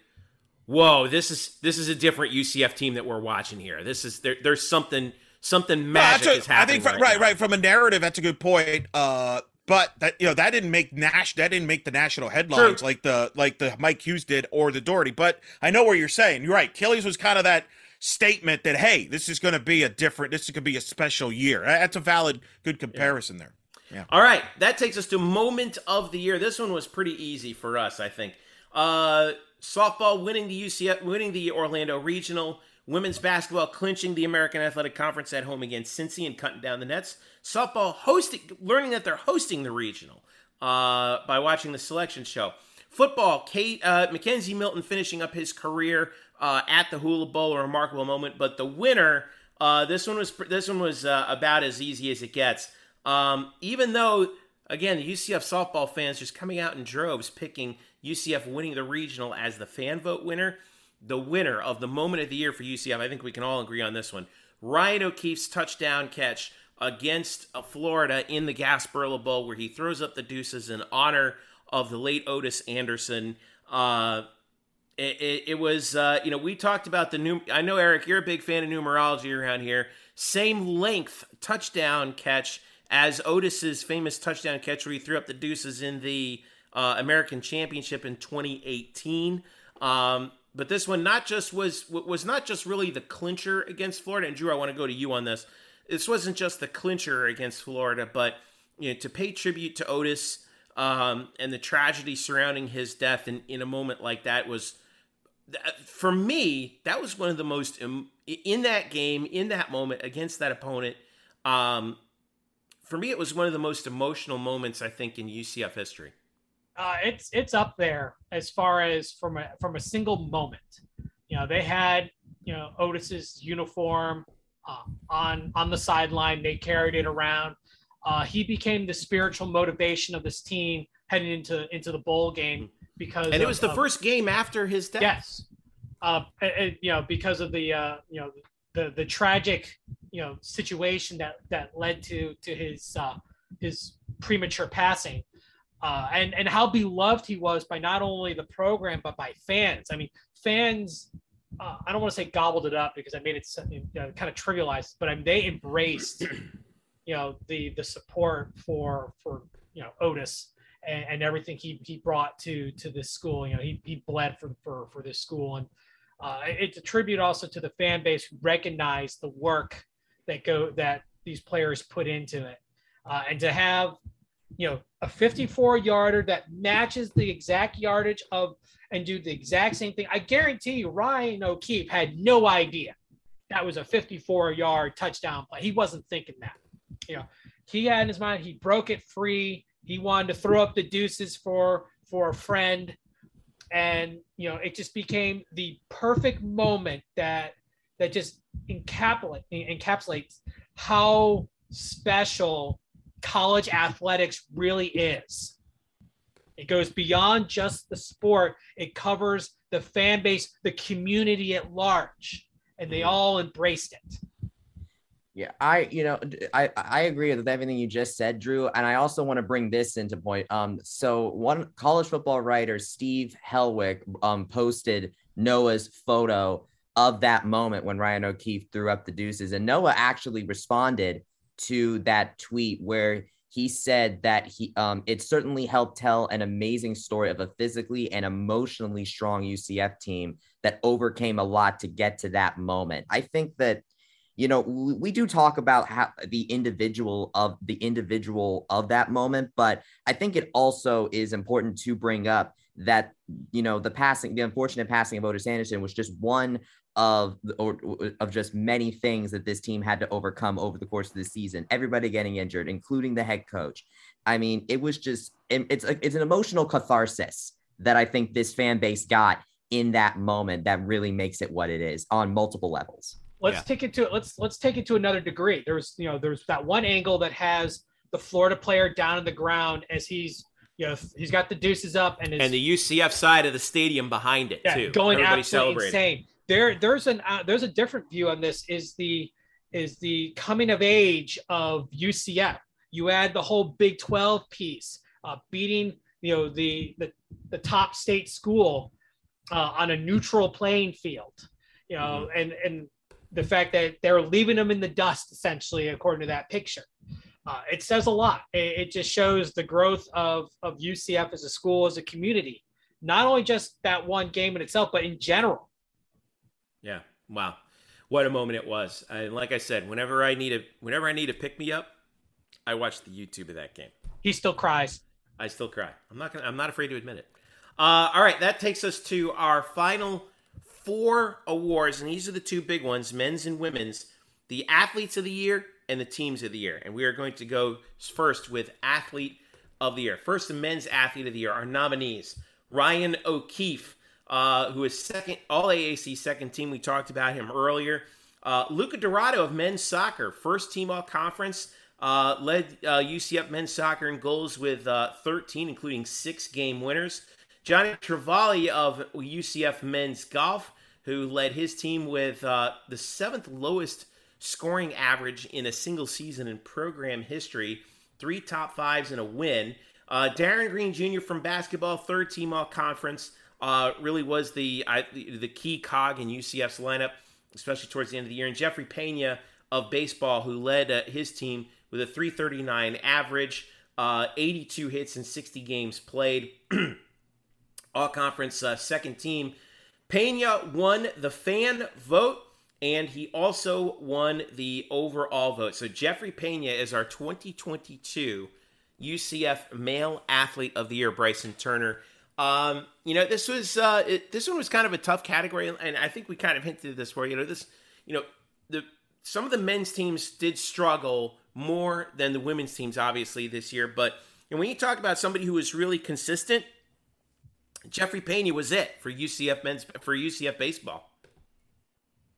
whoa, this is this is a different UCF team that we're watching here. This is there, there's something something magic no, a, is happening. I think right, right, right, From a narrative, that's a good point. Uh, but that you know that didn't make Nash that didn't make the national headlines True. like the like the Mike Hughes did or the Doherty. But I know where you're saying. You're right. Killins was kind of that statement that hey, this is going to be a different. This is going to be a special year. That's a valid, good comparison yeah. there. Yeah. All right, that takes us to moment of the year. This one was pretty easy for us, I think. Uh, softball winning the UCF, winning the Orlando Regional. Women's basketball clinching the American Athletic Conference at home against Cincy and cutting down the nets. Softball hosting, learning that they're hosting the regional uh, by watching the selection show. Football, Kate uh, McKenzie Milton finishing up his career uh, at the Hula Bowl, a remarkable moment. But the winner, uh, this one was this one was uh, about as easy as it gets. Um, even though, again, the UCF softball fans just coming out in droves picking UCF winning the regional as the fan vote winner, the winner of the moment of the year for UCF. I think we can all agree on this one. Ryan O'Keefe's touchdown catch against uh, Florida in the Gasparilla Bowl, where he throws up the deuces in honor of the late Otis Anderson. Uh, it, it, it, was, uh, you know, we talked about the new. I know Eric, you're a big fan of numerology around here. Same length touchdown catch as Otis's famous touchdown catch where he threw up the deuces in the uh, American Championship in 2018. Um, but this one not just was was not just really the clincher against Florida. And Drew, I want to go to you on this. This wasn't just the clincher against Florida, but you know to pay tribute to Otis um, and the tragedy surrounding his death in, in a moment like that was for me that was one of the most in that game in that moment against that opponent um, for me it was one of the most emotional moments i think in ucf history uh, it's it's up there as far as from a from a single moment. You know, they had you know Otis's uniform uh, on on the sideline. They carried it around. Uh, he became the spiritual motivation of this team heading into into the bowl game because and it was the of, first game after his death. Yes, uh, you know because of the uh, you know the the tragic you know situation that that led to to his uh, his premature passing uh, and and how beloved he was by not only the program but by fans. I mean, fans. Uh, I don't want to say gobbled it up because I made it you know, kind of trivialized, but I mean, they embraced, [CLEARS THROAT] you know, the the support for for you know Otis and, and everything he he brought to to this school. You know, he he bled for for for this school, and uh, it's a tribute also to the fan base who recognize the work that go that these players put into it, uh, and to have you know, a 54 yarder that matches the exact yardage of and do the exact same thing. I guarantee you, Ryan O'Keefe had no idea that was a 54 yard touchdown play. He wasn't thinking that. You know, he had in his mind, he broke it free. He wanted to throw up the deuces for for a friend. And you know, it just became the perfect moment that that just encapsulate, encapsulates how special college athletics really is. It goes beyond just the sport, it covers the fan base, the community at large, and they all embraced it. Yeah, I you know I I agree with everything you just said, Drew, and I also want to bring this into point. Um, so one college football writer, Steve Helwick, um, posted Noah's photo of that moment when Ryan O'Keefe threw up the deuces, and Noah actually responded to that tweet where he said that he um, it certainly helped tell an amazing story of a physically and emotionally strong UCF team that overcame a lot to get to that moment. I think that you know we do talk about how the individual of the individual of that moment but i think it also is important to bring up that you know the passing the unfortunate passing of otis anderson was just one of or, of just many things that this team had to overcome over the course of the season. Everybody getting injured, including the head coach. I mean, it was just it's a, it's an emotional catharsis that I think this fan base got in that moment that really makes it what it is on multiple levels. Let's yeah. take it to let's let's take it to another degree. There's you know there's that one angle that has the Florida player down on the ground as he's you know he's got the deuces up and and the UCF side of the stadium behind it yeah, too. Going Everybody absolutely insane there there's an uh, there's a different view on this is the is the coming of age of UCF. You add the whole Big 12 piece, uh, beating you know the the, the top state school uh, on a neutral playing field, you know, mm-hmm. and and the fact that they're leaving them in the dust essentially, according to that picture. Uh, it says a lot. It, it, just shows the growth of, of UCF as a school, as a community. Not only just that one game in itself, but in general. Yeah. Wow. What a moment it was. And like I said, whenever I need a whenever I need to pick me up, I watch the YouTube of that game. He still cries. I still cry. I'm not gonna I'm not afraid to admit it. Uh, all right, that takes us to our final four awards, and these are the two big ones: men's and women's. The athletes of the year and the teams of the year. And we are going to go first with athlete of the year. First, the men's athlete of the year. Our nominees: Ryan O'Keefe, uh, who is second, all AAC second team. We talked about him earlier. Uh, Luca Dorado of men's soccer, first team all conference, uh, led uh, UCF men's soccer in goals with uh, 13, including six game winners. Johnny Travale of UCF men's golf, who led his team with uh, the seventh lowest scoring average in a single season in program history, three top fives and a win. Uh, Darin Green Jr. from basketball, third team all conference, uh, really was the, the, the key cog in UCF's lineup, especially towards the end of the year. And Jeffrey Pena of baseball, who led uh, his team with a 339 average, uh, 82 hits in 60 games played. [CLEARS THROAT] all conference uh, second team. Pena won the fan vote and he also won the overall vote. So Jeffrey Pena is our 2022 UCF Male Athlete of the Year. Bryson Turner. Um, you know, this was uh, it, this one was kind of a tough category, and I think we kind of hinted at this where you know this, you know, the some of the men's teams did struggle more than the women's teams, obviously this year. But and when you talk about somebody who was really consistent, Jeffrey Pena was it for UCF men's for UCF baseball.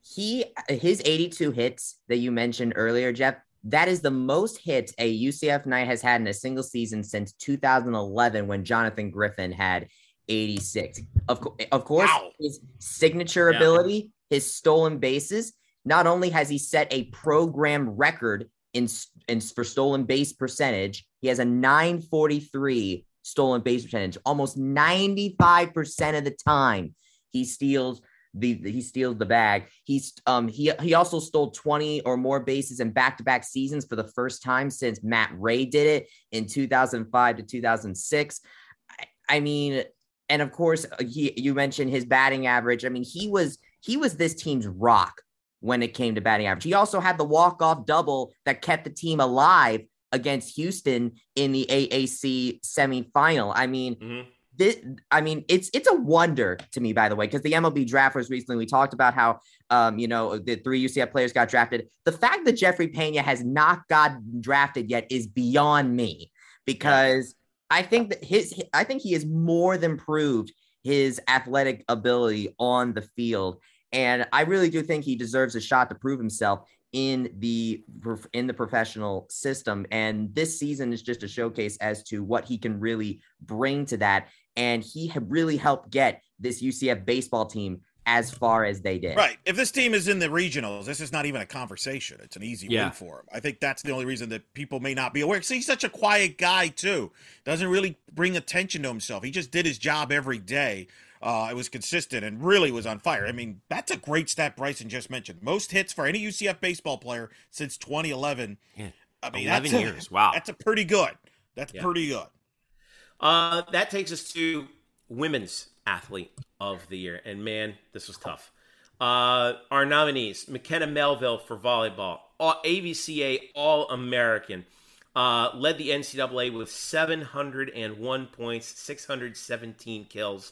He his 82 hits that you mentioned earlier, Jeff, that is the most hits a UCF Knight has had in a single season since 2011 when Jonathan Griffin had 86. Of, co- eh, of course, wow. his signature yeah. ability, his stolen bases, not only has he set a program record in, in for stolen base percentage, he has a 943 stolen base percentage. Almost 95% of the time, he steals the, he steals the bag. He's um he he also stole 20 or more bases in back-to-back seasons for the first time since Matt Ray did it in 2005 to 2006. I, I mean, and of course, uh, he you mentioned his batting average. I mean, he was he was this team's rock when it came to batting average. He also had the walk-off double that kept the team alive against Houston in the AAC semifinal. I mean, mm-hmm this i mean it's it's a wonder to me by the way because the mlb draft was recently we talked about how um you know the three ucf players got drafted. The fact that jeffrey pena has not gotten drafted yet is beyond me because i think that his i think he has more than proved his athletic ability on the field. And i really do think he deserves a shot to prove himself in the in the professional system. And this season is just a showcase as to what he can really bring to that and he had really helped get this UCF baseball team as far as they did. Right. If this team is in the regionals, this is not even a conversation. It's an easy yeah. win for him. I think that's the only reason that people may not be aware. See, he's such a quiet guy too. Doesn't really bring attention to himself. He just did his job every day. Uh, it was consistent and really was on fire. I mean, that's a great stat Bryson just mentioned. Most hits for any UCF baseball player since 2011. Yeah. I mean, 11 years. A, wow. That's a pretty good. That's yeah. pretty good. Uh, that takes us to women's athlete of the year, and man, this was tough. Uh, our nominees: McKenna Melville for volleyball, all, AVCA All American, uh, led the NCAA with 701 points, 617 kills,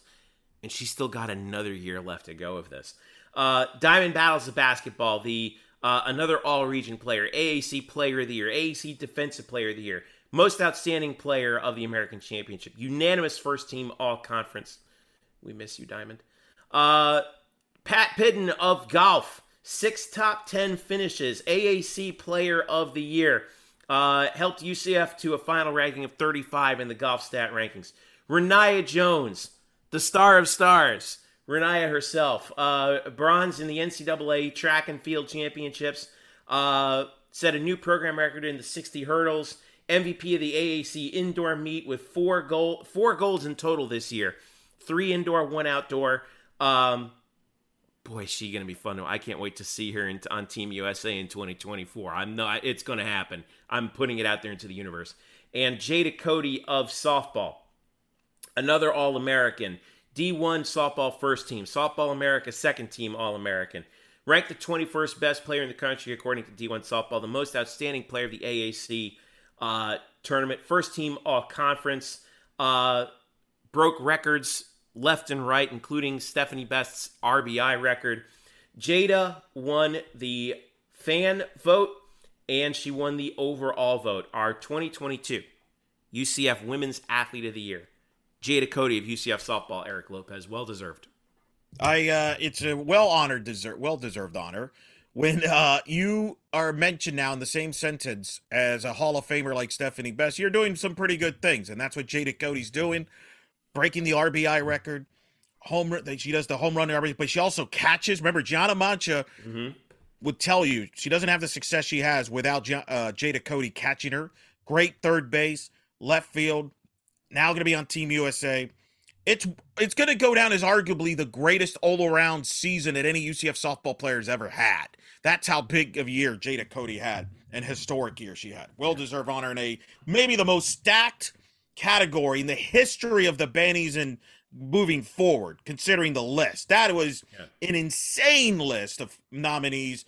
and she still got another year left to go of this. Uh, Diamond Battles of basketball, the uh, another All Region player, AAC Player of the Year, AAC Defensive Player of the Year, most outstanding player of the American Championship. Unanimous first team all conference. We miss you, Diamond. Uh, Pat Pidden of golf. Six top 10 finishes. AAC player of the year. Uh, helped UCF to a final ranking of 35 in the golf stat rankings. Rayniah Jones, the star of stars. Rayniah herself. Uh, bronze in the NCAA track and field championships. Uh, set a new program record in the 60 hurdles MVP of the AAC indoor meet with four goal four goals in total this year, three indoor, one outdoor. Um, boy, is she gonna be fun. I can't wait to see her in, on Team USA in 2024. I'm not. It's gonna happen. I'm putting it out there into the universe. And Jada Cody of softball, another All American. D1 softball first team, softball America second team All American. Ranked the 21st best player in the country according to D1 softball, the most outstanding player of the AAC uh, tournament. First team all conference. Uh, broke records left and right, including Stephanie Best's RBI record. Jada won the fan vote and she won the overall vote. Our 2022 UCF Women's Athlete of the Year, Jada Cody of UCF softball, Eric Lopez. Well deserved. I uh it's a well honored deserve well deserved honor when uh you are mentioned now in the same sentence as a Hall of Famer like Stephanie Best, you're doing some pretty good things, and that's what Jada Cody's doing, breaking the RBI record, home run. She does the home run RBI, but she also catches. Remember, Gianna Mancha Mhm. would tell you she doesn't have the success she has without uh, Jada Cody catching her. Great third base, left field. Now going to be on Team USA. It's it's going to go down as arguably the greatest all around season that any UCF softball player's ever had. That's how big of a year Jada Cody had, and historic year she had. Well deserved honor in a maybe the most stacked category in the history of the Bannies and moving forward, considering the list. That was Yeah. an insane list of nominees,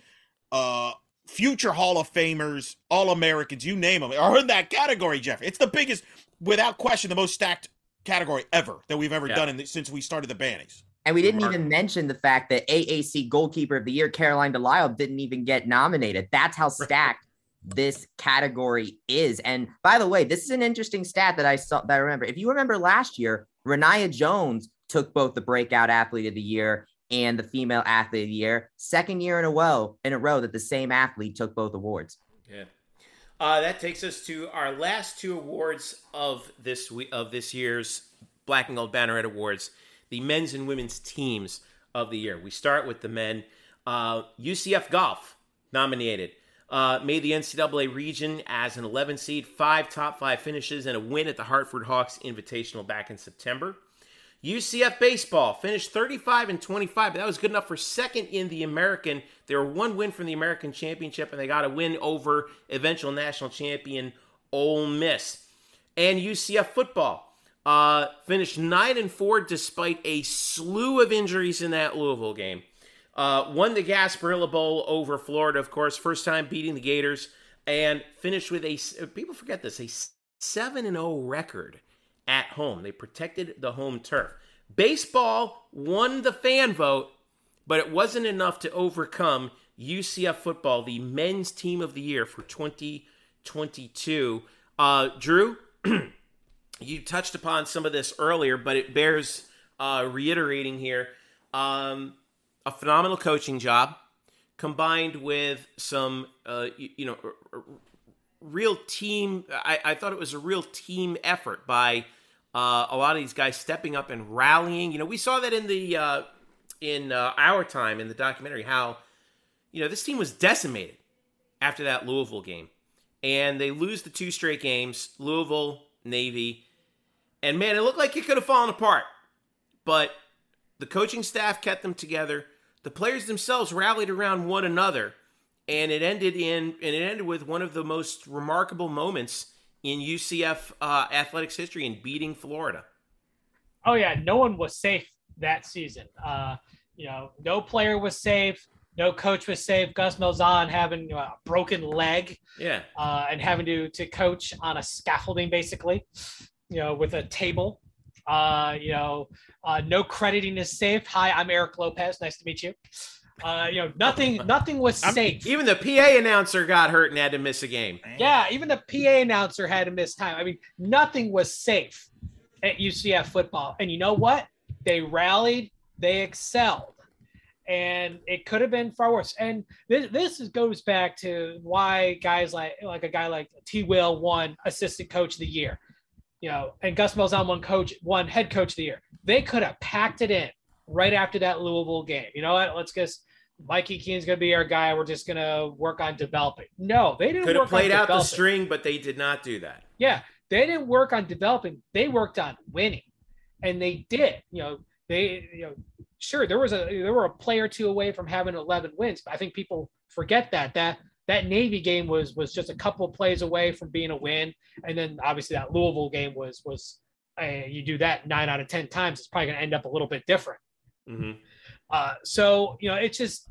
uh, future Hall of Famers, All Americans, you name them, are in that category, Jeff. It's the biggest, without question, the most stacked category ever that we've ever Yeah. done in the, since we started the Bannies. And we didn't Remarkable. even mention the fact that AAC goalkeeper of the year, Caroline Delisle, didn't even get nominated. That's how stacked [LAUGHS] this category is. And by the way, this is an interesting stat that I saw that I remember. If you remember last year, Rayniah Jones took both the breakout athlete of the year and the female athlete of the year. Second year in a row in a row that the same athlete took both awards. Yeah. Uh, that takes us to our last two awards of this week of this year's Black and Gold Banneret Awards, the men's and women's teams of the year. We start with the men. Uh, UCF Golf nominated. Uh, made the NCAA region as an 11 seed, five top five finishes, and a win at the Hartford Hawks Invitational back in September. UCF baseball finished 35 and 25, but that was good enough for second in the American. They were one win from the American Championship, and they got a win over eventual national champion Ole Miss. And UCF football uh, finished nine and four despite a slew of injuries in that Louisville game. Uh, won the Gasparilla Bowl over Florida, of course, first time beating the Gators, and finished with a people forget this a seven and zero record at home. They protected the home turf. Baseball won the fan vote, but it wasn't enough to overcome UCF football, the men's team of the year for 2022. Uh, Drew, [CLEARS THROAT] you touched upon some of this earlier, but it bears uh, reiterating here. Um, a phenomenal coaching job combined with some, uh, you, you know, real team. I, I thought it was a real team effort by uh, a lot of these guys stepping up and rallying. You know, we saw that in the uh, in uh, our time in the documentary how you know this team was decimated after that Louisville game, and they lose the two straight games. Louisville, Navy, and man, it looked like it could have fallen apart, but the coaching staff kept them together. The players themselves rallied around one another, and it ended in and it ended with one of the most remarkable moments in UCF uh, athletics history in beating Florida. Oh yeah, no one was safe that season. Uh, you know, no player was safe. No coach was safe. Gus Malzahn having a broken leg Yeah, uh, and having to to coach on a scaffolding, basically, you know, with a table. Uh, you know, uh, no crediting is safe. Hi, I'm Eric Lopez. Nice to meet you. Uh, you know, nothing, nothing was I'm- safe. even the PA announcer got hurt and had to miss a game. Yeah, even the PA announcer had to miss time. I mean, nothing was safe at UCF football. And you know what? They rallied, they excelled. And it could have been far worse. And this, this is, goes back to why guys like like a guy like T. Will won assistant coach of the year. You know, and Gus Malzahn won coach won head coach of the year. They could have packed it in right after that Louisville game. You know what? Let's just Mikey Keene's gonna be our guy. We're just gonna work on developing. No, they didn't Could have played out the string, but they did not do that. Yeah, they didn't work on developing. They worked on winning, and they did. You know, they you know, sure there was a there were a play or two away from having 11 wins, but I think people forget that that that Navy game was was just a couple of plays away from being a win, and then obviously that Louisville game was was uh, you do that nine out of ten times, it's probably going to end up a little bit different. hmm Uh, so you know, it's just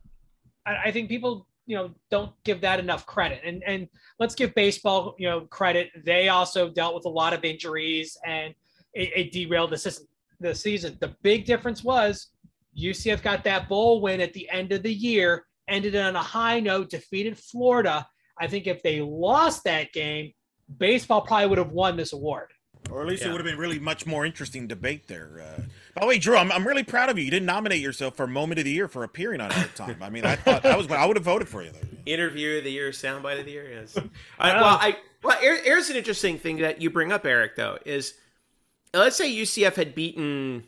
I, I think people you know don't give that enough credit, and and let's give baseball you know credit. They also dealt with a lot of injuries, and it, it derailed the system, the season. The big difference was UCF got that bowl win at the end of the year, ended on a high note, defeated Florida. I think if they lost that game, baseball probably would have won this award. Or at least Yeah. it would have been really much more interesting debate there. Uh, by the way, Drew, I'm, I'm really proud of you. You didn't nominate yourself for Moment of the Year for appearing on of Time. [LAUGHS] I mean, I thought I was I would have voted for you there. Interview of the year, soundbite of the year. Yes. [LAUGHS] I, well, I well, here- here's an interesting thing that you bring up, Eric. Though is let's say UCF had beaten,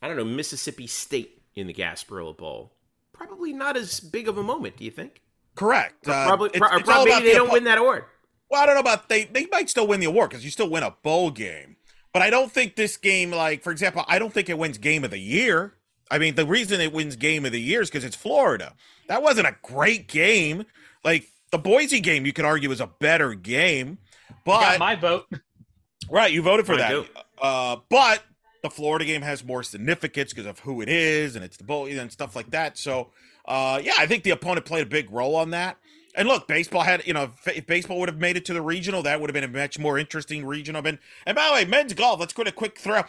I don't know, Mississippi State in the Gasparilla Bowl. Probably not as big of a moment. Do you think? Correct. Uh, probably, it's- pro- it's probably about they the don't win that award. Well, I don't know about they. They might still win the award because you still win a bowl game. But I don't think this game, like for example, I don't think it wins Game of the Year. I mean, the reason it wins Game of the Year is because it's Florida. That wasn't a great game. Like the Boise game, you could argue is a better game. But Got my vote. Right, you voted for I that. do. Uh, but the Florida game has more significance because of who it is and it's the bowl and stuff like that. So, uh, yeah, I think the opponent played a big role on that. And look, baseball had, you know, if, baseball would have made it to the regional, that would have been a much more interesting regional. And, and by the way, men's golf, let's to a quick throw.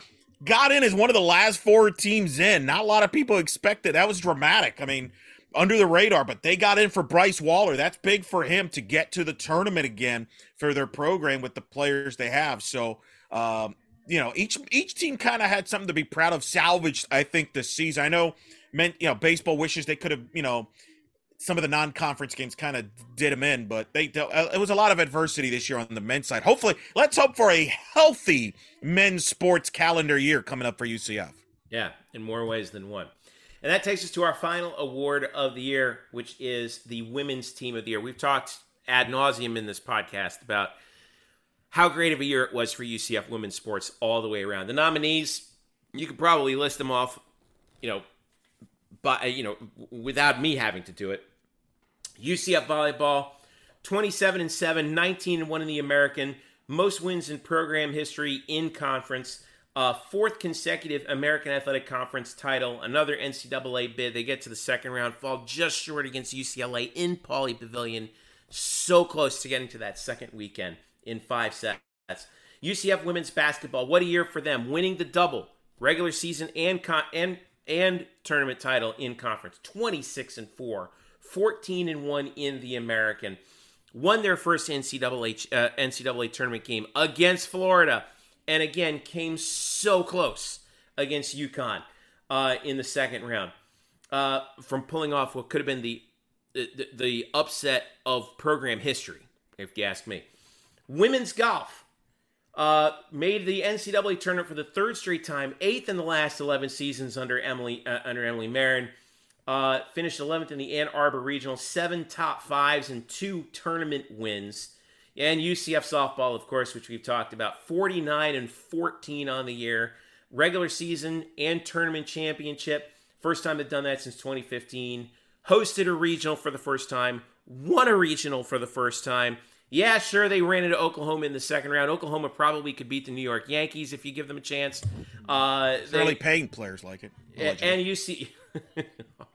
Got in as one of the last four teams in. Not a lot of people expected. That was dramatic. I mean, under the radar, but they got in for Bryce Wallor. That's big for him to get to the tournament again for their program with the players they have. So, um, you know, each each team kind of had something to be proud of. Salvaged, I think, this season. I know, meant you know, baseball wishes they could have, you know, some of the non-conference games kind of did them in, but they uh, it was a lot of adversity this year on the men's side. Hopefully, let's hope for a healthy men's sports calendar year coming up for UCF. Yeah, in more ways than one. And that takes us to our final award of the year, which is the Women's Team of the Year. We've talked ad nauseum in this podcast about how great of a year it was for UCF women's sports all the way around. The nominees, you could probably list them off, you know, but you know, without me having to do it. UCF volleyball, 27 and 7, 19 and 1 in the American, most wins in program history in conference, uh, fourth consecutive American Athletic Conference title, another NCAA bid. They get to the second round, fall just short against UCLA in Pauley Pavilion. So close to getting to that second weekend in five sets. UCF women's basketball, what a year for them, winning the double regular season and con- and and tournament title in conference, 26 and 4, 14 and 1 in the American. Won their first NCAA uh, NCAA tournament game against Florida, and again came so close against UConn uh, in the second round uh, from pulling off what could have been the, the the upset of program history, if you ask me. Women's golf uh, made the NCAA tournament for the third straight time, eighth in the last eleven seasons under Emily uh, under Emily Marron. Uh, finished 11th in the Ann Arbor Regional, seven top fives and two tournament wins. And UCF softball, of course, which we've talked about, 49 and 14 on the year, regular season and tournament championship. First time they've done that since 2015. Hosted a regional for the first time, won a regional for the first time. Yeah, sure, they ran into Oklahoma in the second round. Oklahoma probably could beat the New York Yankees if you give them a chance. Uh, they- paying players like it. and you [LAUGHS]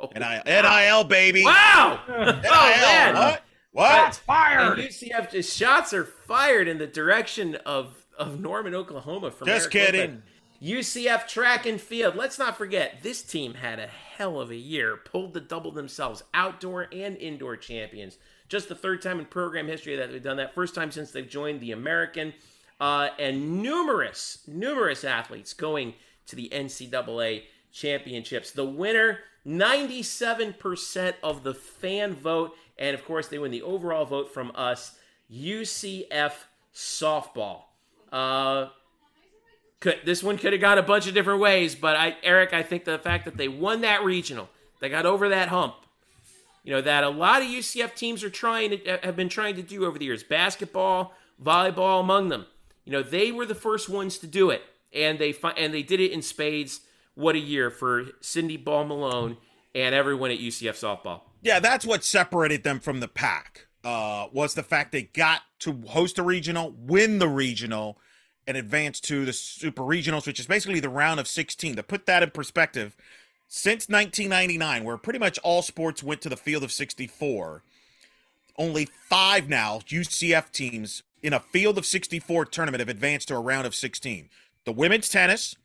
see. NIL, NIL baby. Wow! NIL. Oh, man. What? What? Shots And fired. UCF just shots are fired in the direction of of Norman, Oklahoma. From Just Eric kidding. Lopez. UCF track and field. Let's not forget this team had a hell of a year. Pulled the double themselves, outdoor and indoor champions. Just the third time in program history that they've done that. First time since they've joined the American. Uh, and numerous, numerous athletes going to the NCAA championships. The winner, 97% of the fan vote. And of course, they win the overall vote from us, UCF softball. Uh, could, this one could have gone a bunch of different ways, but I, Eric, I think the fact that they won that regional, they got over that hump, you know, that a lot of UCF teams are trying to have been trying to do over the years, basketball, volleyball among them. You know, they were the first ones to do it, and they and they did it in spades. What a year for Cindy Ball Malone and everyone at UCF softball. Yeah, that's what separated them from the pack. Uh, was the fact they got to host a regional, win the regional, and advance to the super regionals, which is basically the round of 16. To put that in perspective, since 1999, where pretty much all sports went to the field of 64, only five now UCF teams in a field of 64 tournament have advanced to a round of 16. The women's tennis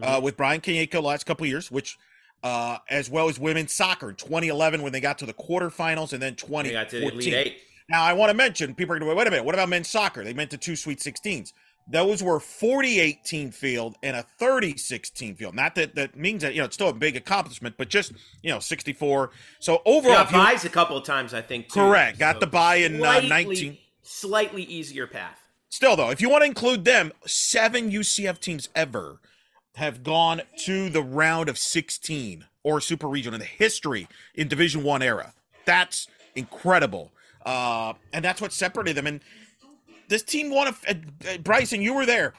uh, with Brian Kanyeko last couple of years, which uh, as well as women's soccer in 2011 when they got to the quarterfinals and then They got to the 2014. Elite Now, I want to mention people are going to wait a minute. What about men's soccer? They meant to two Sweet 16s. those were 48 team field and a 36 team field. Not that that means that you know it's still a big accomplishment, but just you know 64. So overall, Got buys a couple of times, I think. Too, correct. Got So the buy in uh, 19. Slightly easier path. Still though, if you want to include them, seven UCF teams ever have gone to the round of 16 or super regional in the history in Division One era. That's incredible, uh, and that's what separated them. And this team won. A, uh, Bryson, you were there.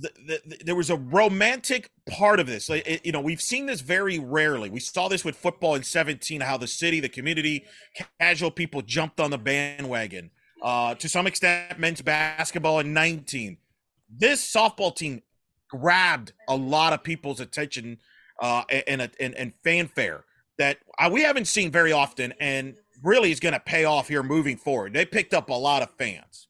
The, the, the- there was a romantic part of this. Like, it- you know, we've seen this very rarely. We saw this with football in 17, how the city, the community, casual people jumped on the bandwagon. Uh, to some extent, men's basketball in 19. This softball team grabbed a lot of people's attention uh, and, and, fanfare that uh, we haven't seen very often and really is going to pay off here moving forward. They picked up a lot of fans.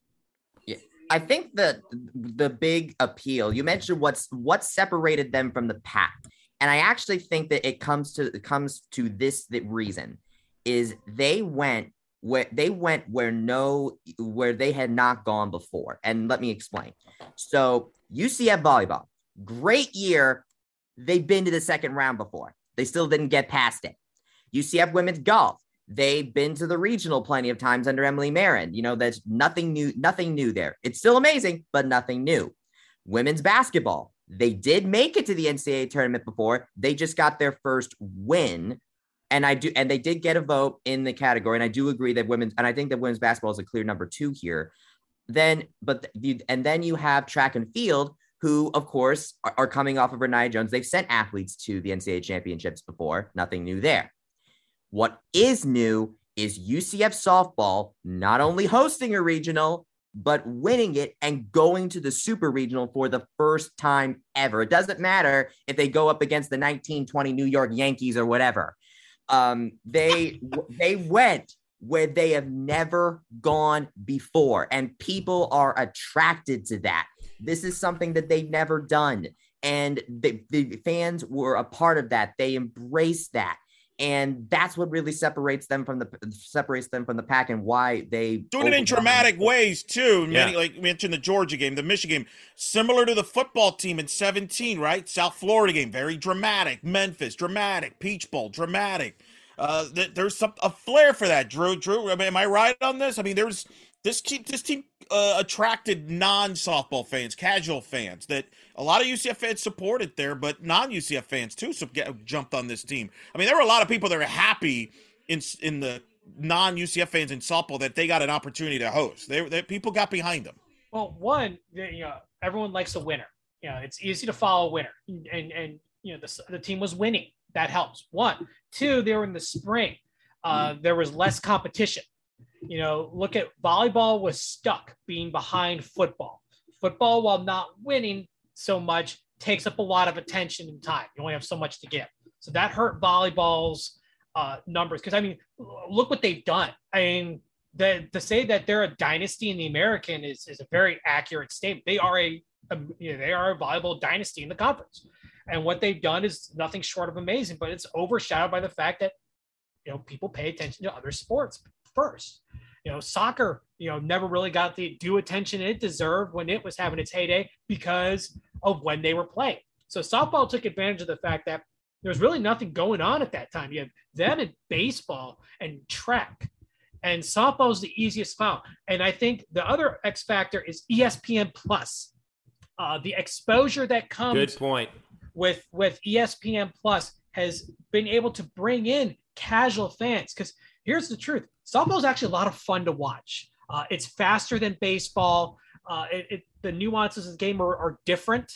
Yeah. I think the the big appeal you mentioned what's what separated them from the pack, and I actually think that it comes to it comes to this reason is they went where they went where no where they had not gone before, and let me explain. So UCF volleyball, great year. They've been to the second round before. They still didn't get past it. UCF women's golf, they've been to the regional plenty of times under Emily Marron. You know, there's nothing new, nothing new there. It's still amazing, but nothing new. Women's basketball, they did make it to the NCAA tournament before. They just got their first win. And I do, and they did get a vote in the category. And I do agree that women's, and I think that women's basketball is a clear number two here. Then, but the, and then you have track and field, who of course are, are coming off of Rayniah Jones. They've sent athletes to the NCAA championships before. Nothing new there. What is new is UCF softball not only hosting a regional, but winning it and going to the super regional for the first time ever. It doesn't matter if they go up against the 1920 New York Yankees or whatever. Um, they they went where they have never gone before, and people are attracted to that. This is something that they've never done, and the, the fans were a part of that. They embraced that and that's what really separates them from the separates them from the pack and why they doing it in dramatic ways too. Many, Yeah. like mentioned the Georgia game, the Michigan game, similar to the football team in 17, right? South Florida game, very dramatic. Memphis, dramatic. Peach Bowl, dramatic. Uh, th- there's some a flair for that. Drew, Drew, I mean, am I right on this? I mean, there's this team. This team uh, attracted non-softball fans, casual fans that a lot of UCF fans supported there, but non-UCF fans too so get, jumped on this team. I mean, there were a lot of people that were happy in in the non-UCF fans in softball that they got an opportunity to host. They, they people got behind them. Well, one, you know, everyone likes a winner. You know, it's easy to follow a winner, and and you know the the team was winning. That helps. One, two, they were in the spring. Uh, there was less competition. You know, look at volleyball was stuck being behind football. Football, while not winning so much, takes up a lot of attention and time. You only have so much to give. So that hurt volleyball's uh, numbers. Because I mean, look what they've done. I mean, the, to say that they're a dynasty in the American is, is a very accurate statement. They are a, a you know, they are a viable dynasty in the conference, and what they've done is nothing short of amazing. But it's overshadowed by the fact that you know people pay attention to other sports first. You know, soccer, you know, never really got the due attention it deserved when it was having its heyday because of when they were playing. So softball took advantage of the fact that there was really nothing going on at that time. You had them in baseball and track, and softball is the easiest found. And I think the other X factor is ESPN Plus. Uh, the exposure that comes Good point. With with ESPN Plus has been able to bring in casual fans because here's the truth: softball is actually a lot of fun to watch. Uh, it's faster than baseball. Uh, it, it, the nuances of the game are, are different,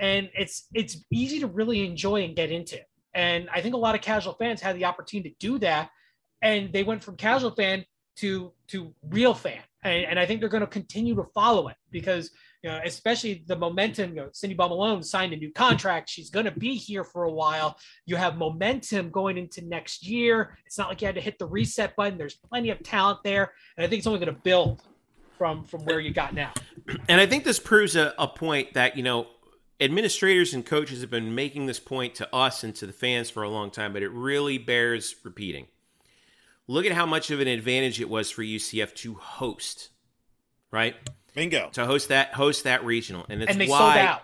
and it's it's easy to really enjoy and get into. And I think a lot of casual fans had the opportunity to do that, and they went from casual fan to to real fan. And, and I think they're going to continue to follow it because know, especially the momentum. You know, Cindy Ball Malone signed a new contract. She's going to be here for a while. You have momentum going into next year. It's not like you had to hit the reset button. There's plenty of talent there, and I think it's only going to build from from where you got now. And I think this proves a, a point that, you know, administrators and coaches have been making this point to us and to the fans for a long time, but it really bears repeating. Look at how much of an advantage it was for UCF to host, right? Bingo. to host that host that regional, and it's and they why sold out.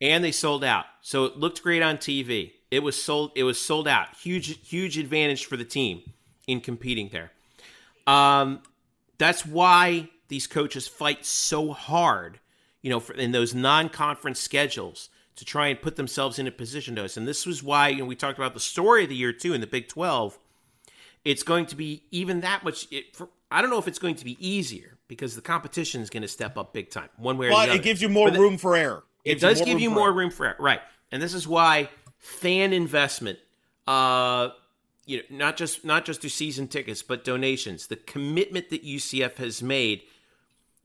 and they sold out. So it looked great on TV. It was sold. It was sold out. Huge, huge advantage for the team in competing there. Um, that's why these coaches fight so hard, you know, for, in those non-conference schedules to try and put themselves in a position to us. And this was why, you know, we talked about the story of the year too in the Big Twelve. It's going to be even that much. It, for, I don't know if it's going to be easier because the competition is going to step up big time, one way or But the other. it gives you more But room for error. it does give you more room for error, right? And this is why fan investment, uh, you know, not just not just through season tickets, but donations, the commitment that UCF has made.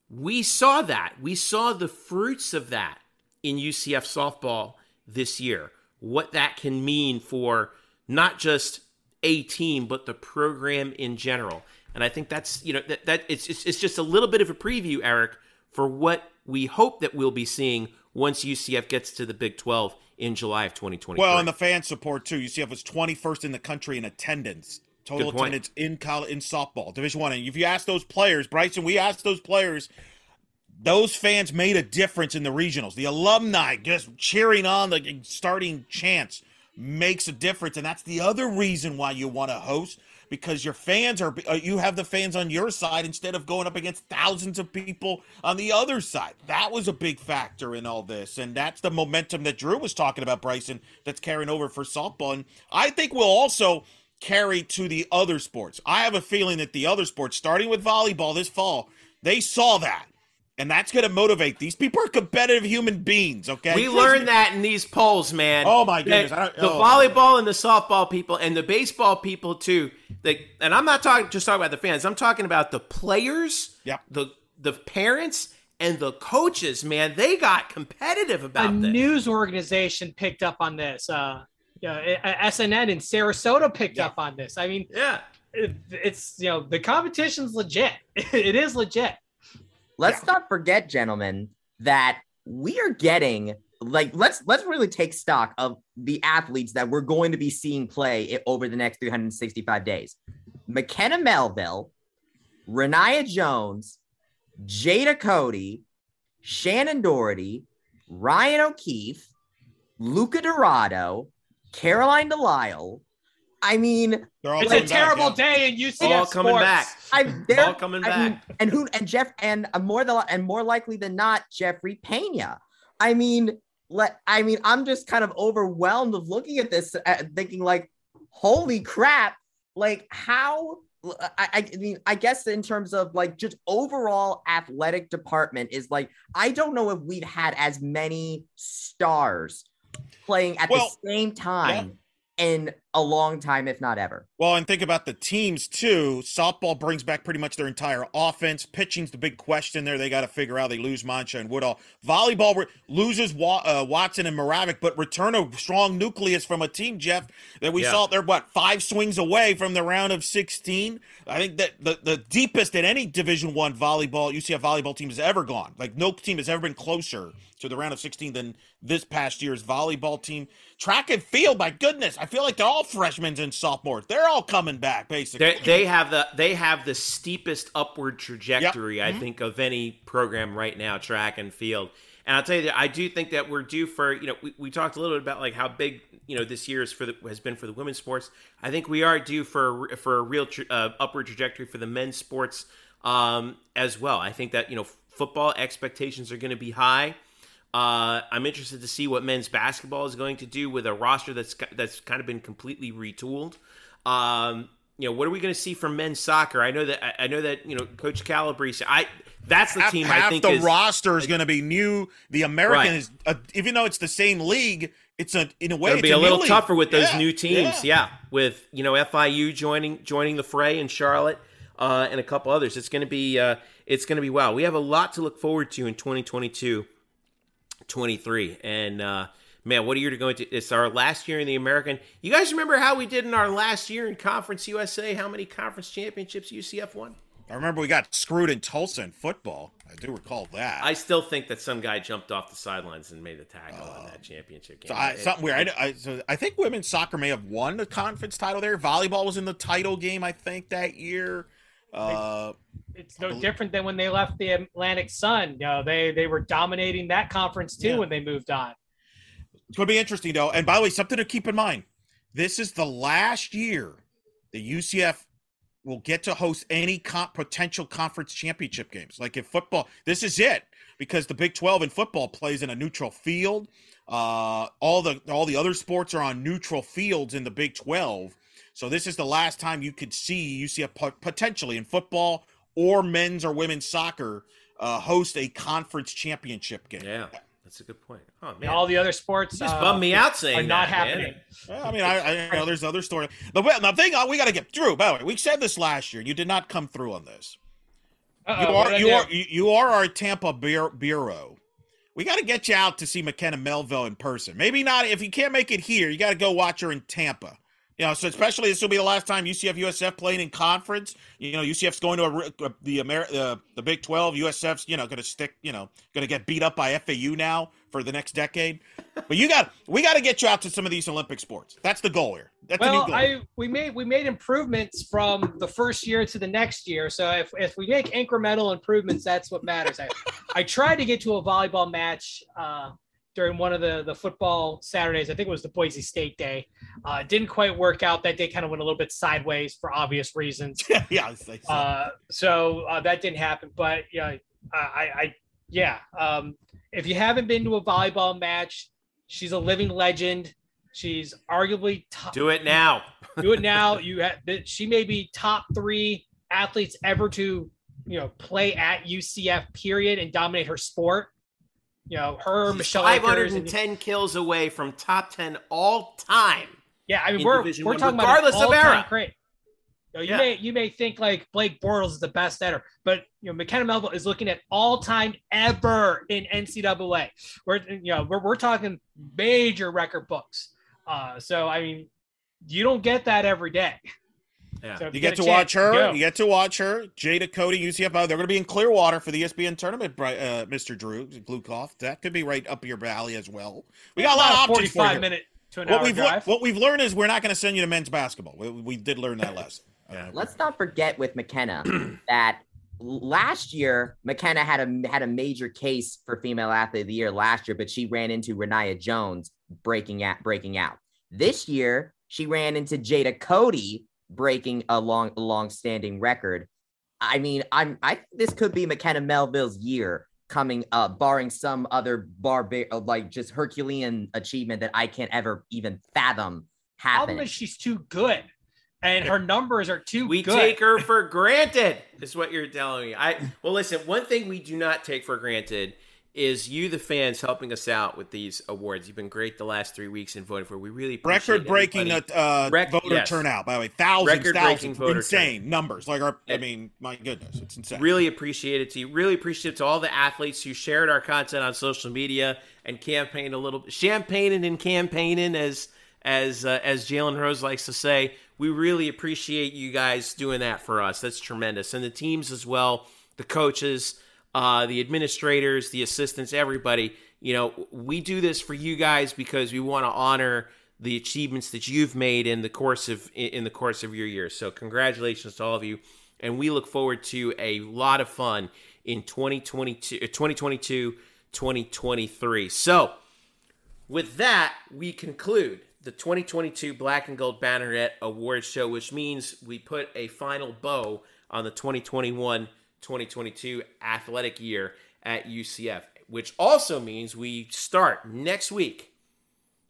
We saw that. We saw the fruits of that in UCF softball this year. What that can mean for not just a team, but the program in general. And I think that's you know that, that it's, it's it's just a little bit of a preview, Eric, for what we hope that we'll be seeing once UCF gets to the Big 12 in July of 2020. Well, and the fan support too. UCF was 21st in the country in attendance, total attendance in college in softball, Division One. And if you ask those players, Bryson, we asked those players, those fans made a difference in the regionals. The alumni just cheering on the starting chance makes a difference, and that's the other reason why you want to host because your fans are uh, you have the fans on your side instead of going up against thousands of people on the other side. That was a big factor in all this, and that's the momentum that Drew was talking about, Bryson. That's carrying over for softball, and I think we'll also carry to the other sports. I have a feeling that the other sports, starting with volleyball this fall, they saw that. And that's going to motivate. These people are competitive human beings, okay? we learned that in these polls, man. Oh, my goodness. I don't- the oh. volleyball and the softball people and the baseball people too. They, and I'm not talking just talking about the fans. I'm talking about the players, Yep. the the parents, and the coaches. Man, they got competitive A about this. The news organization picked up on this. Uh, yeah, uh, SNN in Sarasota picked Yeah. up on this. I mean, yeah. it, it's you know the competition's legit. [LAUGHS] it is legit. Let's not forget, gentlemen, that we are getting like let's let's really take stock of the athletes that we're going to be seeing play over the next 365 days. McKenna Melville, Rayniah Jones, Jada Cody, Shannon Doherty, Ryan O'Keefe, Luca Dorado, Caroline Delisle. I mean, It's a coming back, terrible yeah. day in UCF All coming sports. back. I'm there. All coming I mean, back. and who and Jeff and more than and more likely than not, Jeffrey Pena. I mean, let I mean, I'm just kind of overwhelmed of looking at this, uh, thinking like, holy crap! Like how? I, I mean, I guess in terms of like just overall athletic department is like I don't know if we've had as many stars playing at Well, the same time in a long time, if not ever. Well, and think about the teams too. Softball brings back pretty much their entire offense. Pitching's the big question there. They got to figure out. They lose Mancha and Woodall. Volleyball re- loses Wa- uh, Watson and Moravik, but return a strong nucleus from a team, Jeff, that we Yeah. saw. They're what five swings away from the round of sixteen. I think that the, the deepest that any Division One volleyball UCF volleyball team has ever gone. Like no team has ever been closer to the round of sixteen than this past year's volleyball team. Track and field, my goodness, I feel like they're all freshmen and sophomores. They're all coming back, basically. They, they have the they have the steepest upward trajectory I Mhm. think of any program right now, track and field. And I'll tell you that I do think that we're due for you know we, we talked a little bit about like how big you know this year is for the has been for the women's sports. I think we are due for for a real tra- uh, upward trajectory for the men's sports um, as well. I think that you know football expectations are going to be high. Uh, I'm interested to see what men's basketball is going to do with a roster that's that's kind of been completely retooled. Um, you know, what are we going to see from men's soccer? I know that I- know that you know Coach Calabrese. I that's the half, team half I think the is roster is going to be new. The American Right. is, uh, even though it's the same league, it's a in a way It'll be a new little league. tougher with those Yeah, new teams. yeah. Yeah. with you know FIU joining joining the fray in Charlotte uh, and a couple others. It's going to be uh, it's going to be wow. We have a lot to look forward to in 2022, 23, and uh, man, what a year to go into! It's our last year in the American. You guys remember how we did in our last year in Conference USA? How many conference championships UCF won? I remember we got screwed in Tulsa in football. I do recall that. I still think that some guy jumped off the sidelines and made a tackle on that championship game. So I, something weird. I, I, so I think women's soccer may have won the conference title there. Volleyball was in the title game, I think, that year. Uh, It's no different than when they left the Atlantic Sun. You know, they they were dominating that conference too Yeah. when they moved on. It's going to be interesting, though. And by the way, something to keep in mind: this is the last year the UCF will get to host any con- potential conference championship games. Like in football, this is it because the Big Twelve in football plays in a neutral field. Uh, all the all the other sports are on neutral fields in the Big Twelve. So this is the last time you could see UCF po- potentially in football or men's or women's soccer uh, host a conference championship game. Yeah, that's a good point. Oh man, all the other sports you just uh, bummed me out saying are not that, happening. Well, I mean, I, I you know there's other story. The, the thing uh, we got to get through. By the way, we said this last year. You did not come through on this. Uh-oh, You are you are you you are our Tampa Bureau. bureau. We got to get you out to see McKenna Melville in person. Maybe not if you can't make it here. You got to go watch her in Tampa. You know, so especially this will be the last time UCF USF playing in conference. You know, UCF's going to a, re- uh, the Amer- uh, the Big Twelve. USF's you know going to stick. You know, going to get beat up by FAU now for the next decade. But you got we got to get you out to some of these Olympic sports. That's the goal here. That's the new Well, goal. I we made we made improvements from the first year to the next year. So if, if we make incremental improvements, that's what matters. I, I tried to get to a volleyball match uh, during one of the the football Saturdays. I think it was the Boise State day. Uh, didn't quite work out. That day kind of went a little bit sideways for obvious reasons. [LAUGHS] yeah, it's like- Uh, so uh, that didn't happen. But yeah, I, I, I yeah. Um, if you haven't been to a volleyball match, she's a living legend. She's arguably top, Do it now. [LAUGHS] do it now. [LAUGHS] You have she may be top three athletes ever to you know play at UCF period and dominate her sport. You know her She's Michelle Akers and- 510 kills away from top 10 all time. Yeah, I mean we're Division we're One, talking regardless of about an era. all-time Great. You, know, you Yeah. may you may think like Blake Bortles is the best ever, but you know McKenna Melville is looking at all time ever in NCAA. We're you know we're, we're talking major record books. Uh, so I mean, you don't get that every day. Yeah. So if You get a to chance, watch her. go. You get to watch her. Jada Cody, UCF. Oh, they're going to be in Clearwater for the ESPN tournament. Uh, Mr. Drew Glukoff. That could be right up your valley as well. We got a lot of About options for you. Forty-five minute to an What hour we've drive. learned, what we've learned is we're not going to send you to men's basketball. We, we did learn that lesson. Uh, Let's not forget with McKenna [CLEARS THROAT] that last year McKenna had a had a major case for female athlete of the year last year, but she ran into Rayniah Jones breaking out breaking out. This year she ran into Jada Cody breaking a long a long-standing record. I mean, I'm I think this could be McKenna Melville's year coming up, barring some other barbar uh, like just Herculean achievement that I can't ever even fathom Problem is she's too good, and her numbers are too We good. take her for [LAUGHS] granted, is what you're telling me. I well, listen. One thing we do not take for granted is you, the fans, helping us out with these awards. You've been great the last three weeks in voting for. We really appreciate Record breaking everybody. uh, Rec- voter yes. turnout, by the way. Thousands, Record-breaking thousands. voter Insane numbers. Like, our, I mean, my goodness. It's insane. Really appreciate it to you. Really appreciate it to all the athletes who shared our content on social media and campaigned a little, bit. champagning and campaigning, as as uh, as Jalen Rose likes to say. We really appreciate you guys doing that for us. That's tremendous, and the teams as well, the coaches, uh, the administrators, the assistants, everybody. You know, we do this for you guys because we want to honor the achievements that you've made in the course of in the course of your year. So congratulations to all of you and we look forward to a lot of fun in 2022 uh, 2022 2023. So, with that, we conclude the 2022 Black and Gold Banneret Awards show, which means we put a final bow on the 2021 2022 athletic year at UCF, which also means we start next week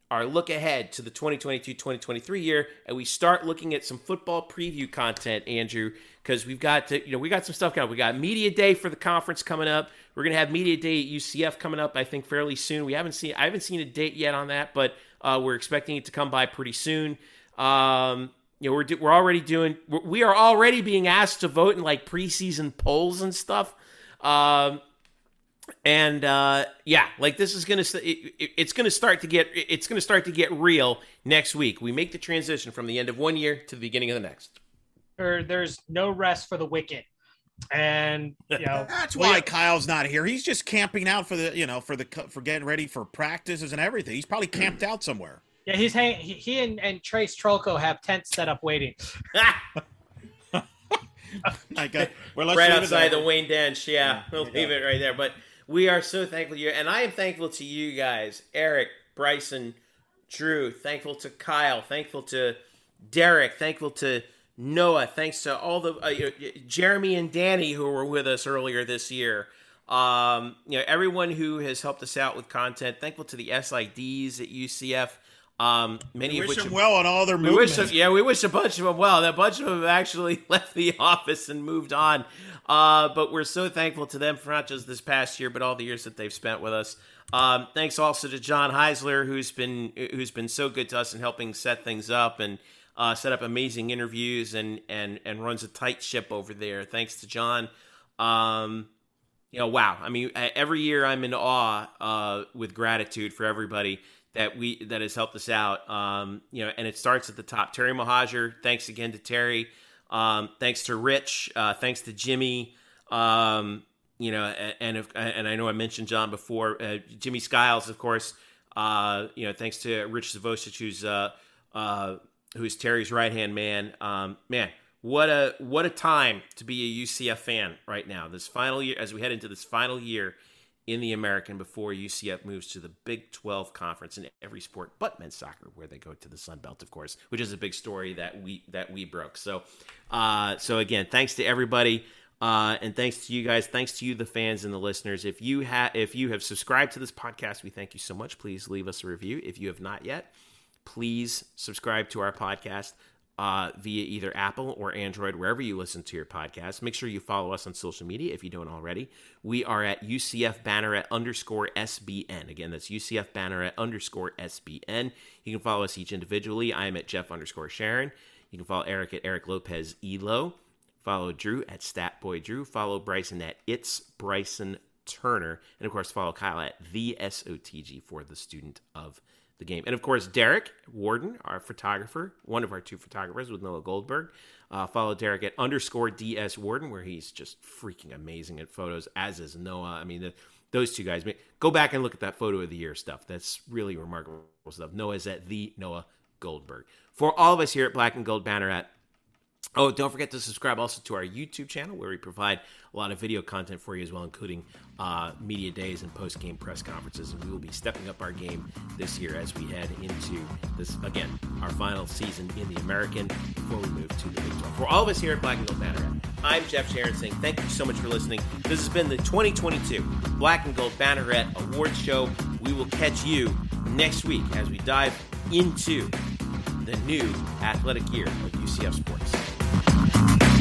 our look ahead to the 2022-2023 year and we start looking at some football preview content andrew because we've got to you know we got some stuff coming we got media day for the conference coming up. We're going to have media day at ucf coming up i think fairly soon. We haven't seen i haven't seen a date yet on that but uh, we're expecting it to come by pretty soon. Um, you know we're, do- we're already doing we're, we are already being asked to vote in like preseason polls and stuff um, and uh, yeah, like this is gonna st- it, it- it's gonna start to get it's gonna start to get real next week. We make the transition from the end of one year to the beginning of the next. There- there's no rest for the wicked, and you know [LAUGHS] That's we- why Kyle's not here. He's just camping out for the, you know, for the for getting ready for practices and everything. He's probably camped out somewhere. Yeah, he's hang- he, he and, and Trace Trolko have tents set up waiting. [LAUGHS] I got. Well, right outside the Wayne Densch. Yeah, Yeah, we'll leave it right there. But we are so thankful to you, and I am thankful to you guys, Eric, Bryson, Drew. Thankful to Kyle. Thankful to Derek. Thankful to Noah. Thanks to all the uh, you know, Jeremy and Danny who were with us earlier this year. Um, you know, everyone who has helped us out with content. Thankful to the SIDs at UCF. Um, many We of wish which them well on all their we wish movements. them, yeah, we wish a bunch of them well. A bunch of them actually [LAUGHS] left the [LAUGHS] office and moved on. Uh, but we're so thankful to them for not just this past year, but all the years that they've spent with us. Um, thanks also to John Heisler, who's been who's been so good to us in helping set things up and uh, set up amazing interviews and and and runs a tight ship over there. Thanks to John. Um, you know, wow. I mean, every year I'm in awe uh, with gratitude for everybody that we that has helped us out. Um, you know, and it starts at the top. Terry Mohajir, thanks again to Terry. Um, thanks to Rich. Uh, thanks to Jimmy. Um, you know, and if, and I know I mentioned John before. Uh, Jimmy Skiles, of course. Uh, you know, thanks to Rich Zavosic, who's uh, uh, who's Terry's right hand man. Um, man, what a what a time to be a UCF fan right now. This final year, as we head into this final year in the American before UCF moves to the Big 12 conference in every sport but men's soccer, where they go to the Sun Belt, of course, which is a big story that we that we broke. So, uh, so again, thanks to everybody. Uh, and thanks to you guys. Thanks to you, the fans and the listeners. If you have if you have subscribed to this podcast, we thank you so much. Please leave us a review. If you have not yet, please subscribe to our podcast uh, via either Apple or Android, wherever you listen to your podcast. Make sure you follow us on social media if you don't already. We are at UCF Banneret underscore SBN. Again, that's UCF Banneret underscore SBN. You can follow us each individually. I am at Jeff underscore Sharon. You can follow Eric at Eric Lopez Elo. Follow Drew at Statboy Drew. Follow Bryson at It's Bryson Turner. And of course, follow Kyle at the SOTG for the student of the game. And of course, Derek Warden, our photographer, one of our two photographers with Noah Goldberg. Uh, follow Derek at underscore DS Warden, where he's just freaking amazing at photos, as is Noah. I mean, the, those two guys. Go back and look at that photo of the year stuff. That's really remarkable stuff. Noah's at the Noah Goldberg. For all of us here at Black and Gold Banneret Oh, don't forget to subscribe also to our YouTube channel where we provide a lot of video content for you as well, including uh, media days and post game press conferences. And we will be stepping up our game this year as we head into this, again, our final season in the American before we move to the Big 12. For all of us here at Black and Gold Banneret, I'm Jeff Sharon saying thank you so much for listening. This has been the 2022 Black and Gold Banneret Awards Show. We will catch you next week as we dive into the new athletic year of UCF sports.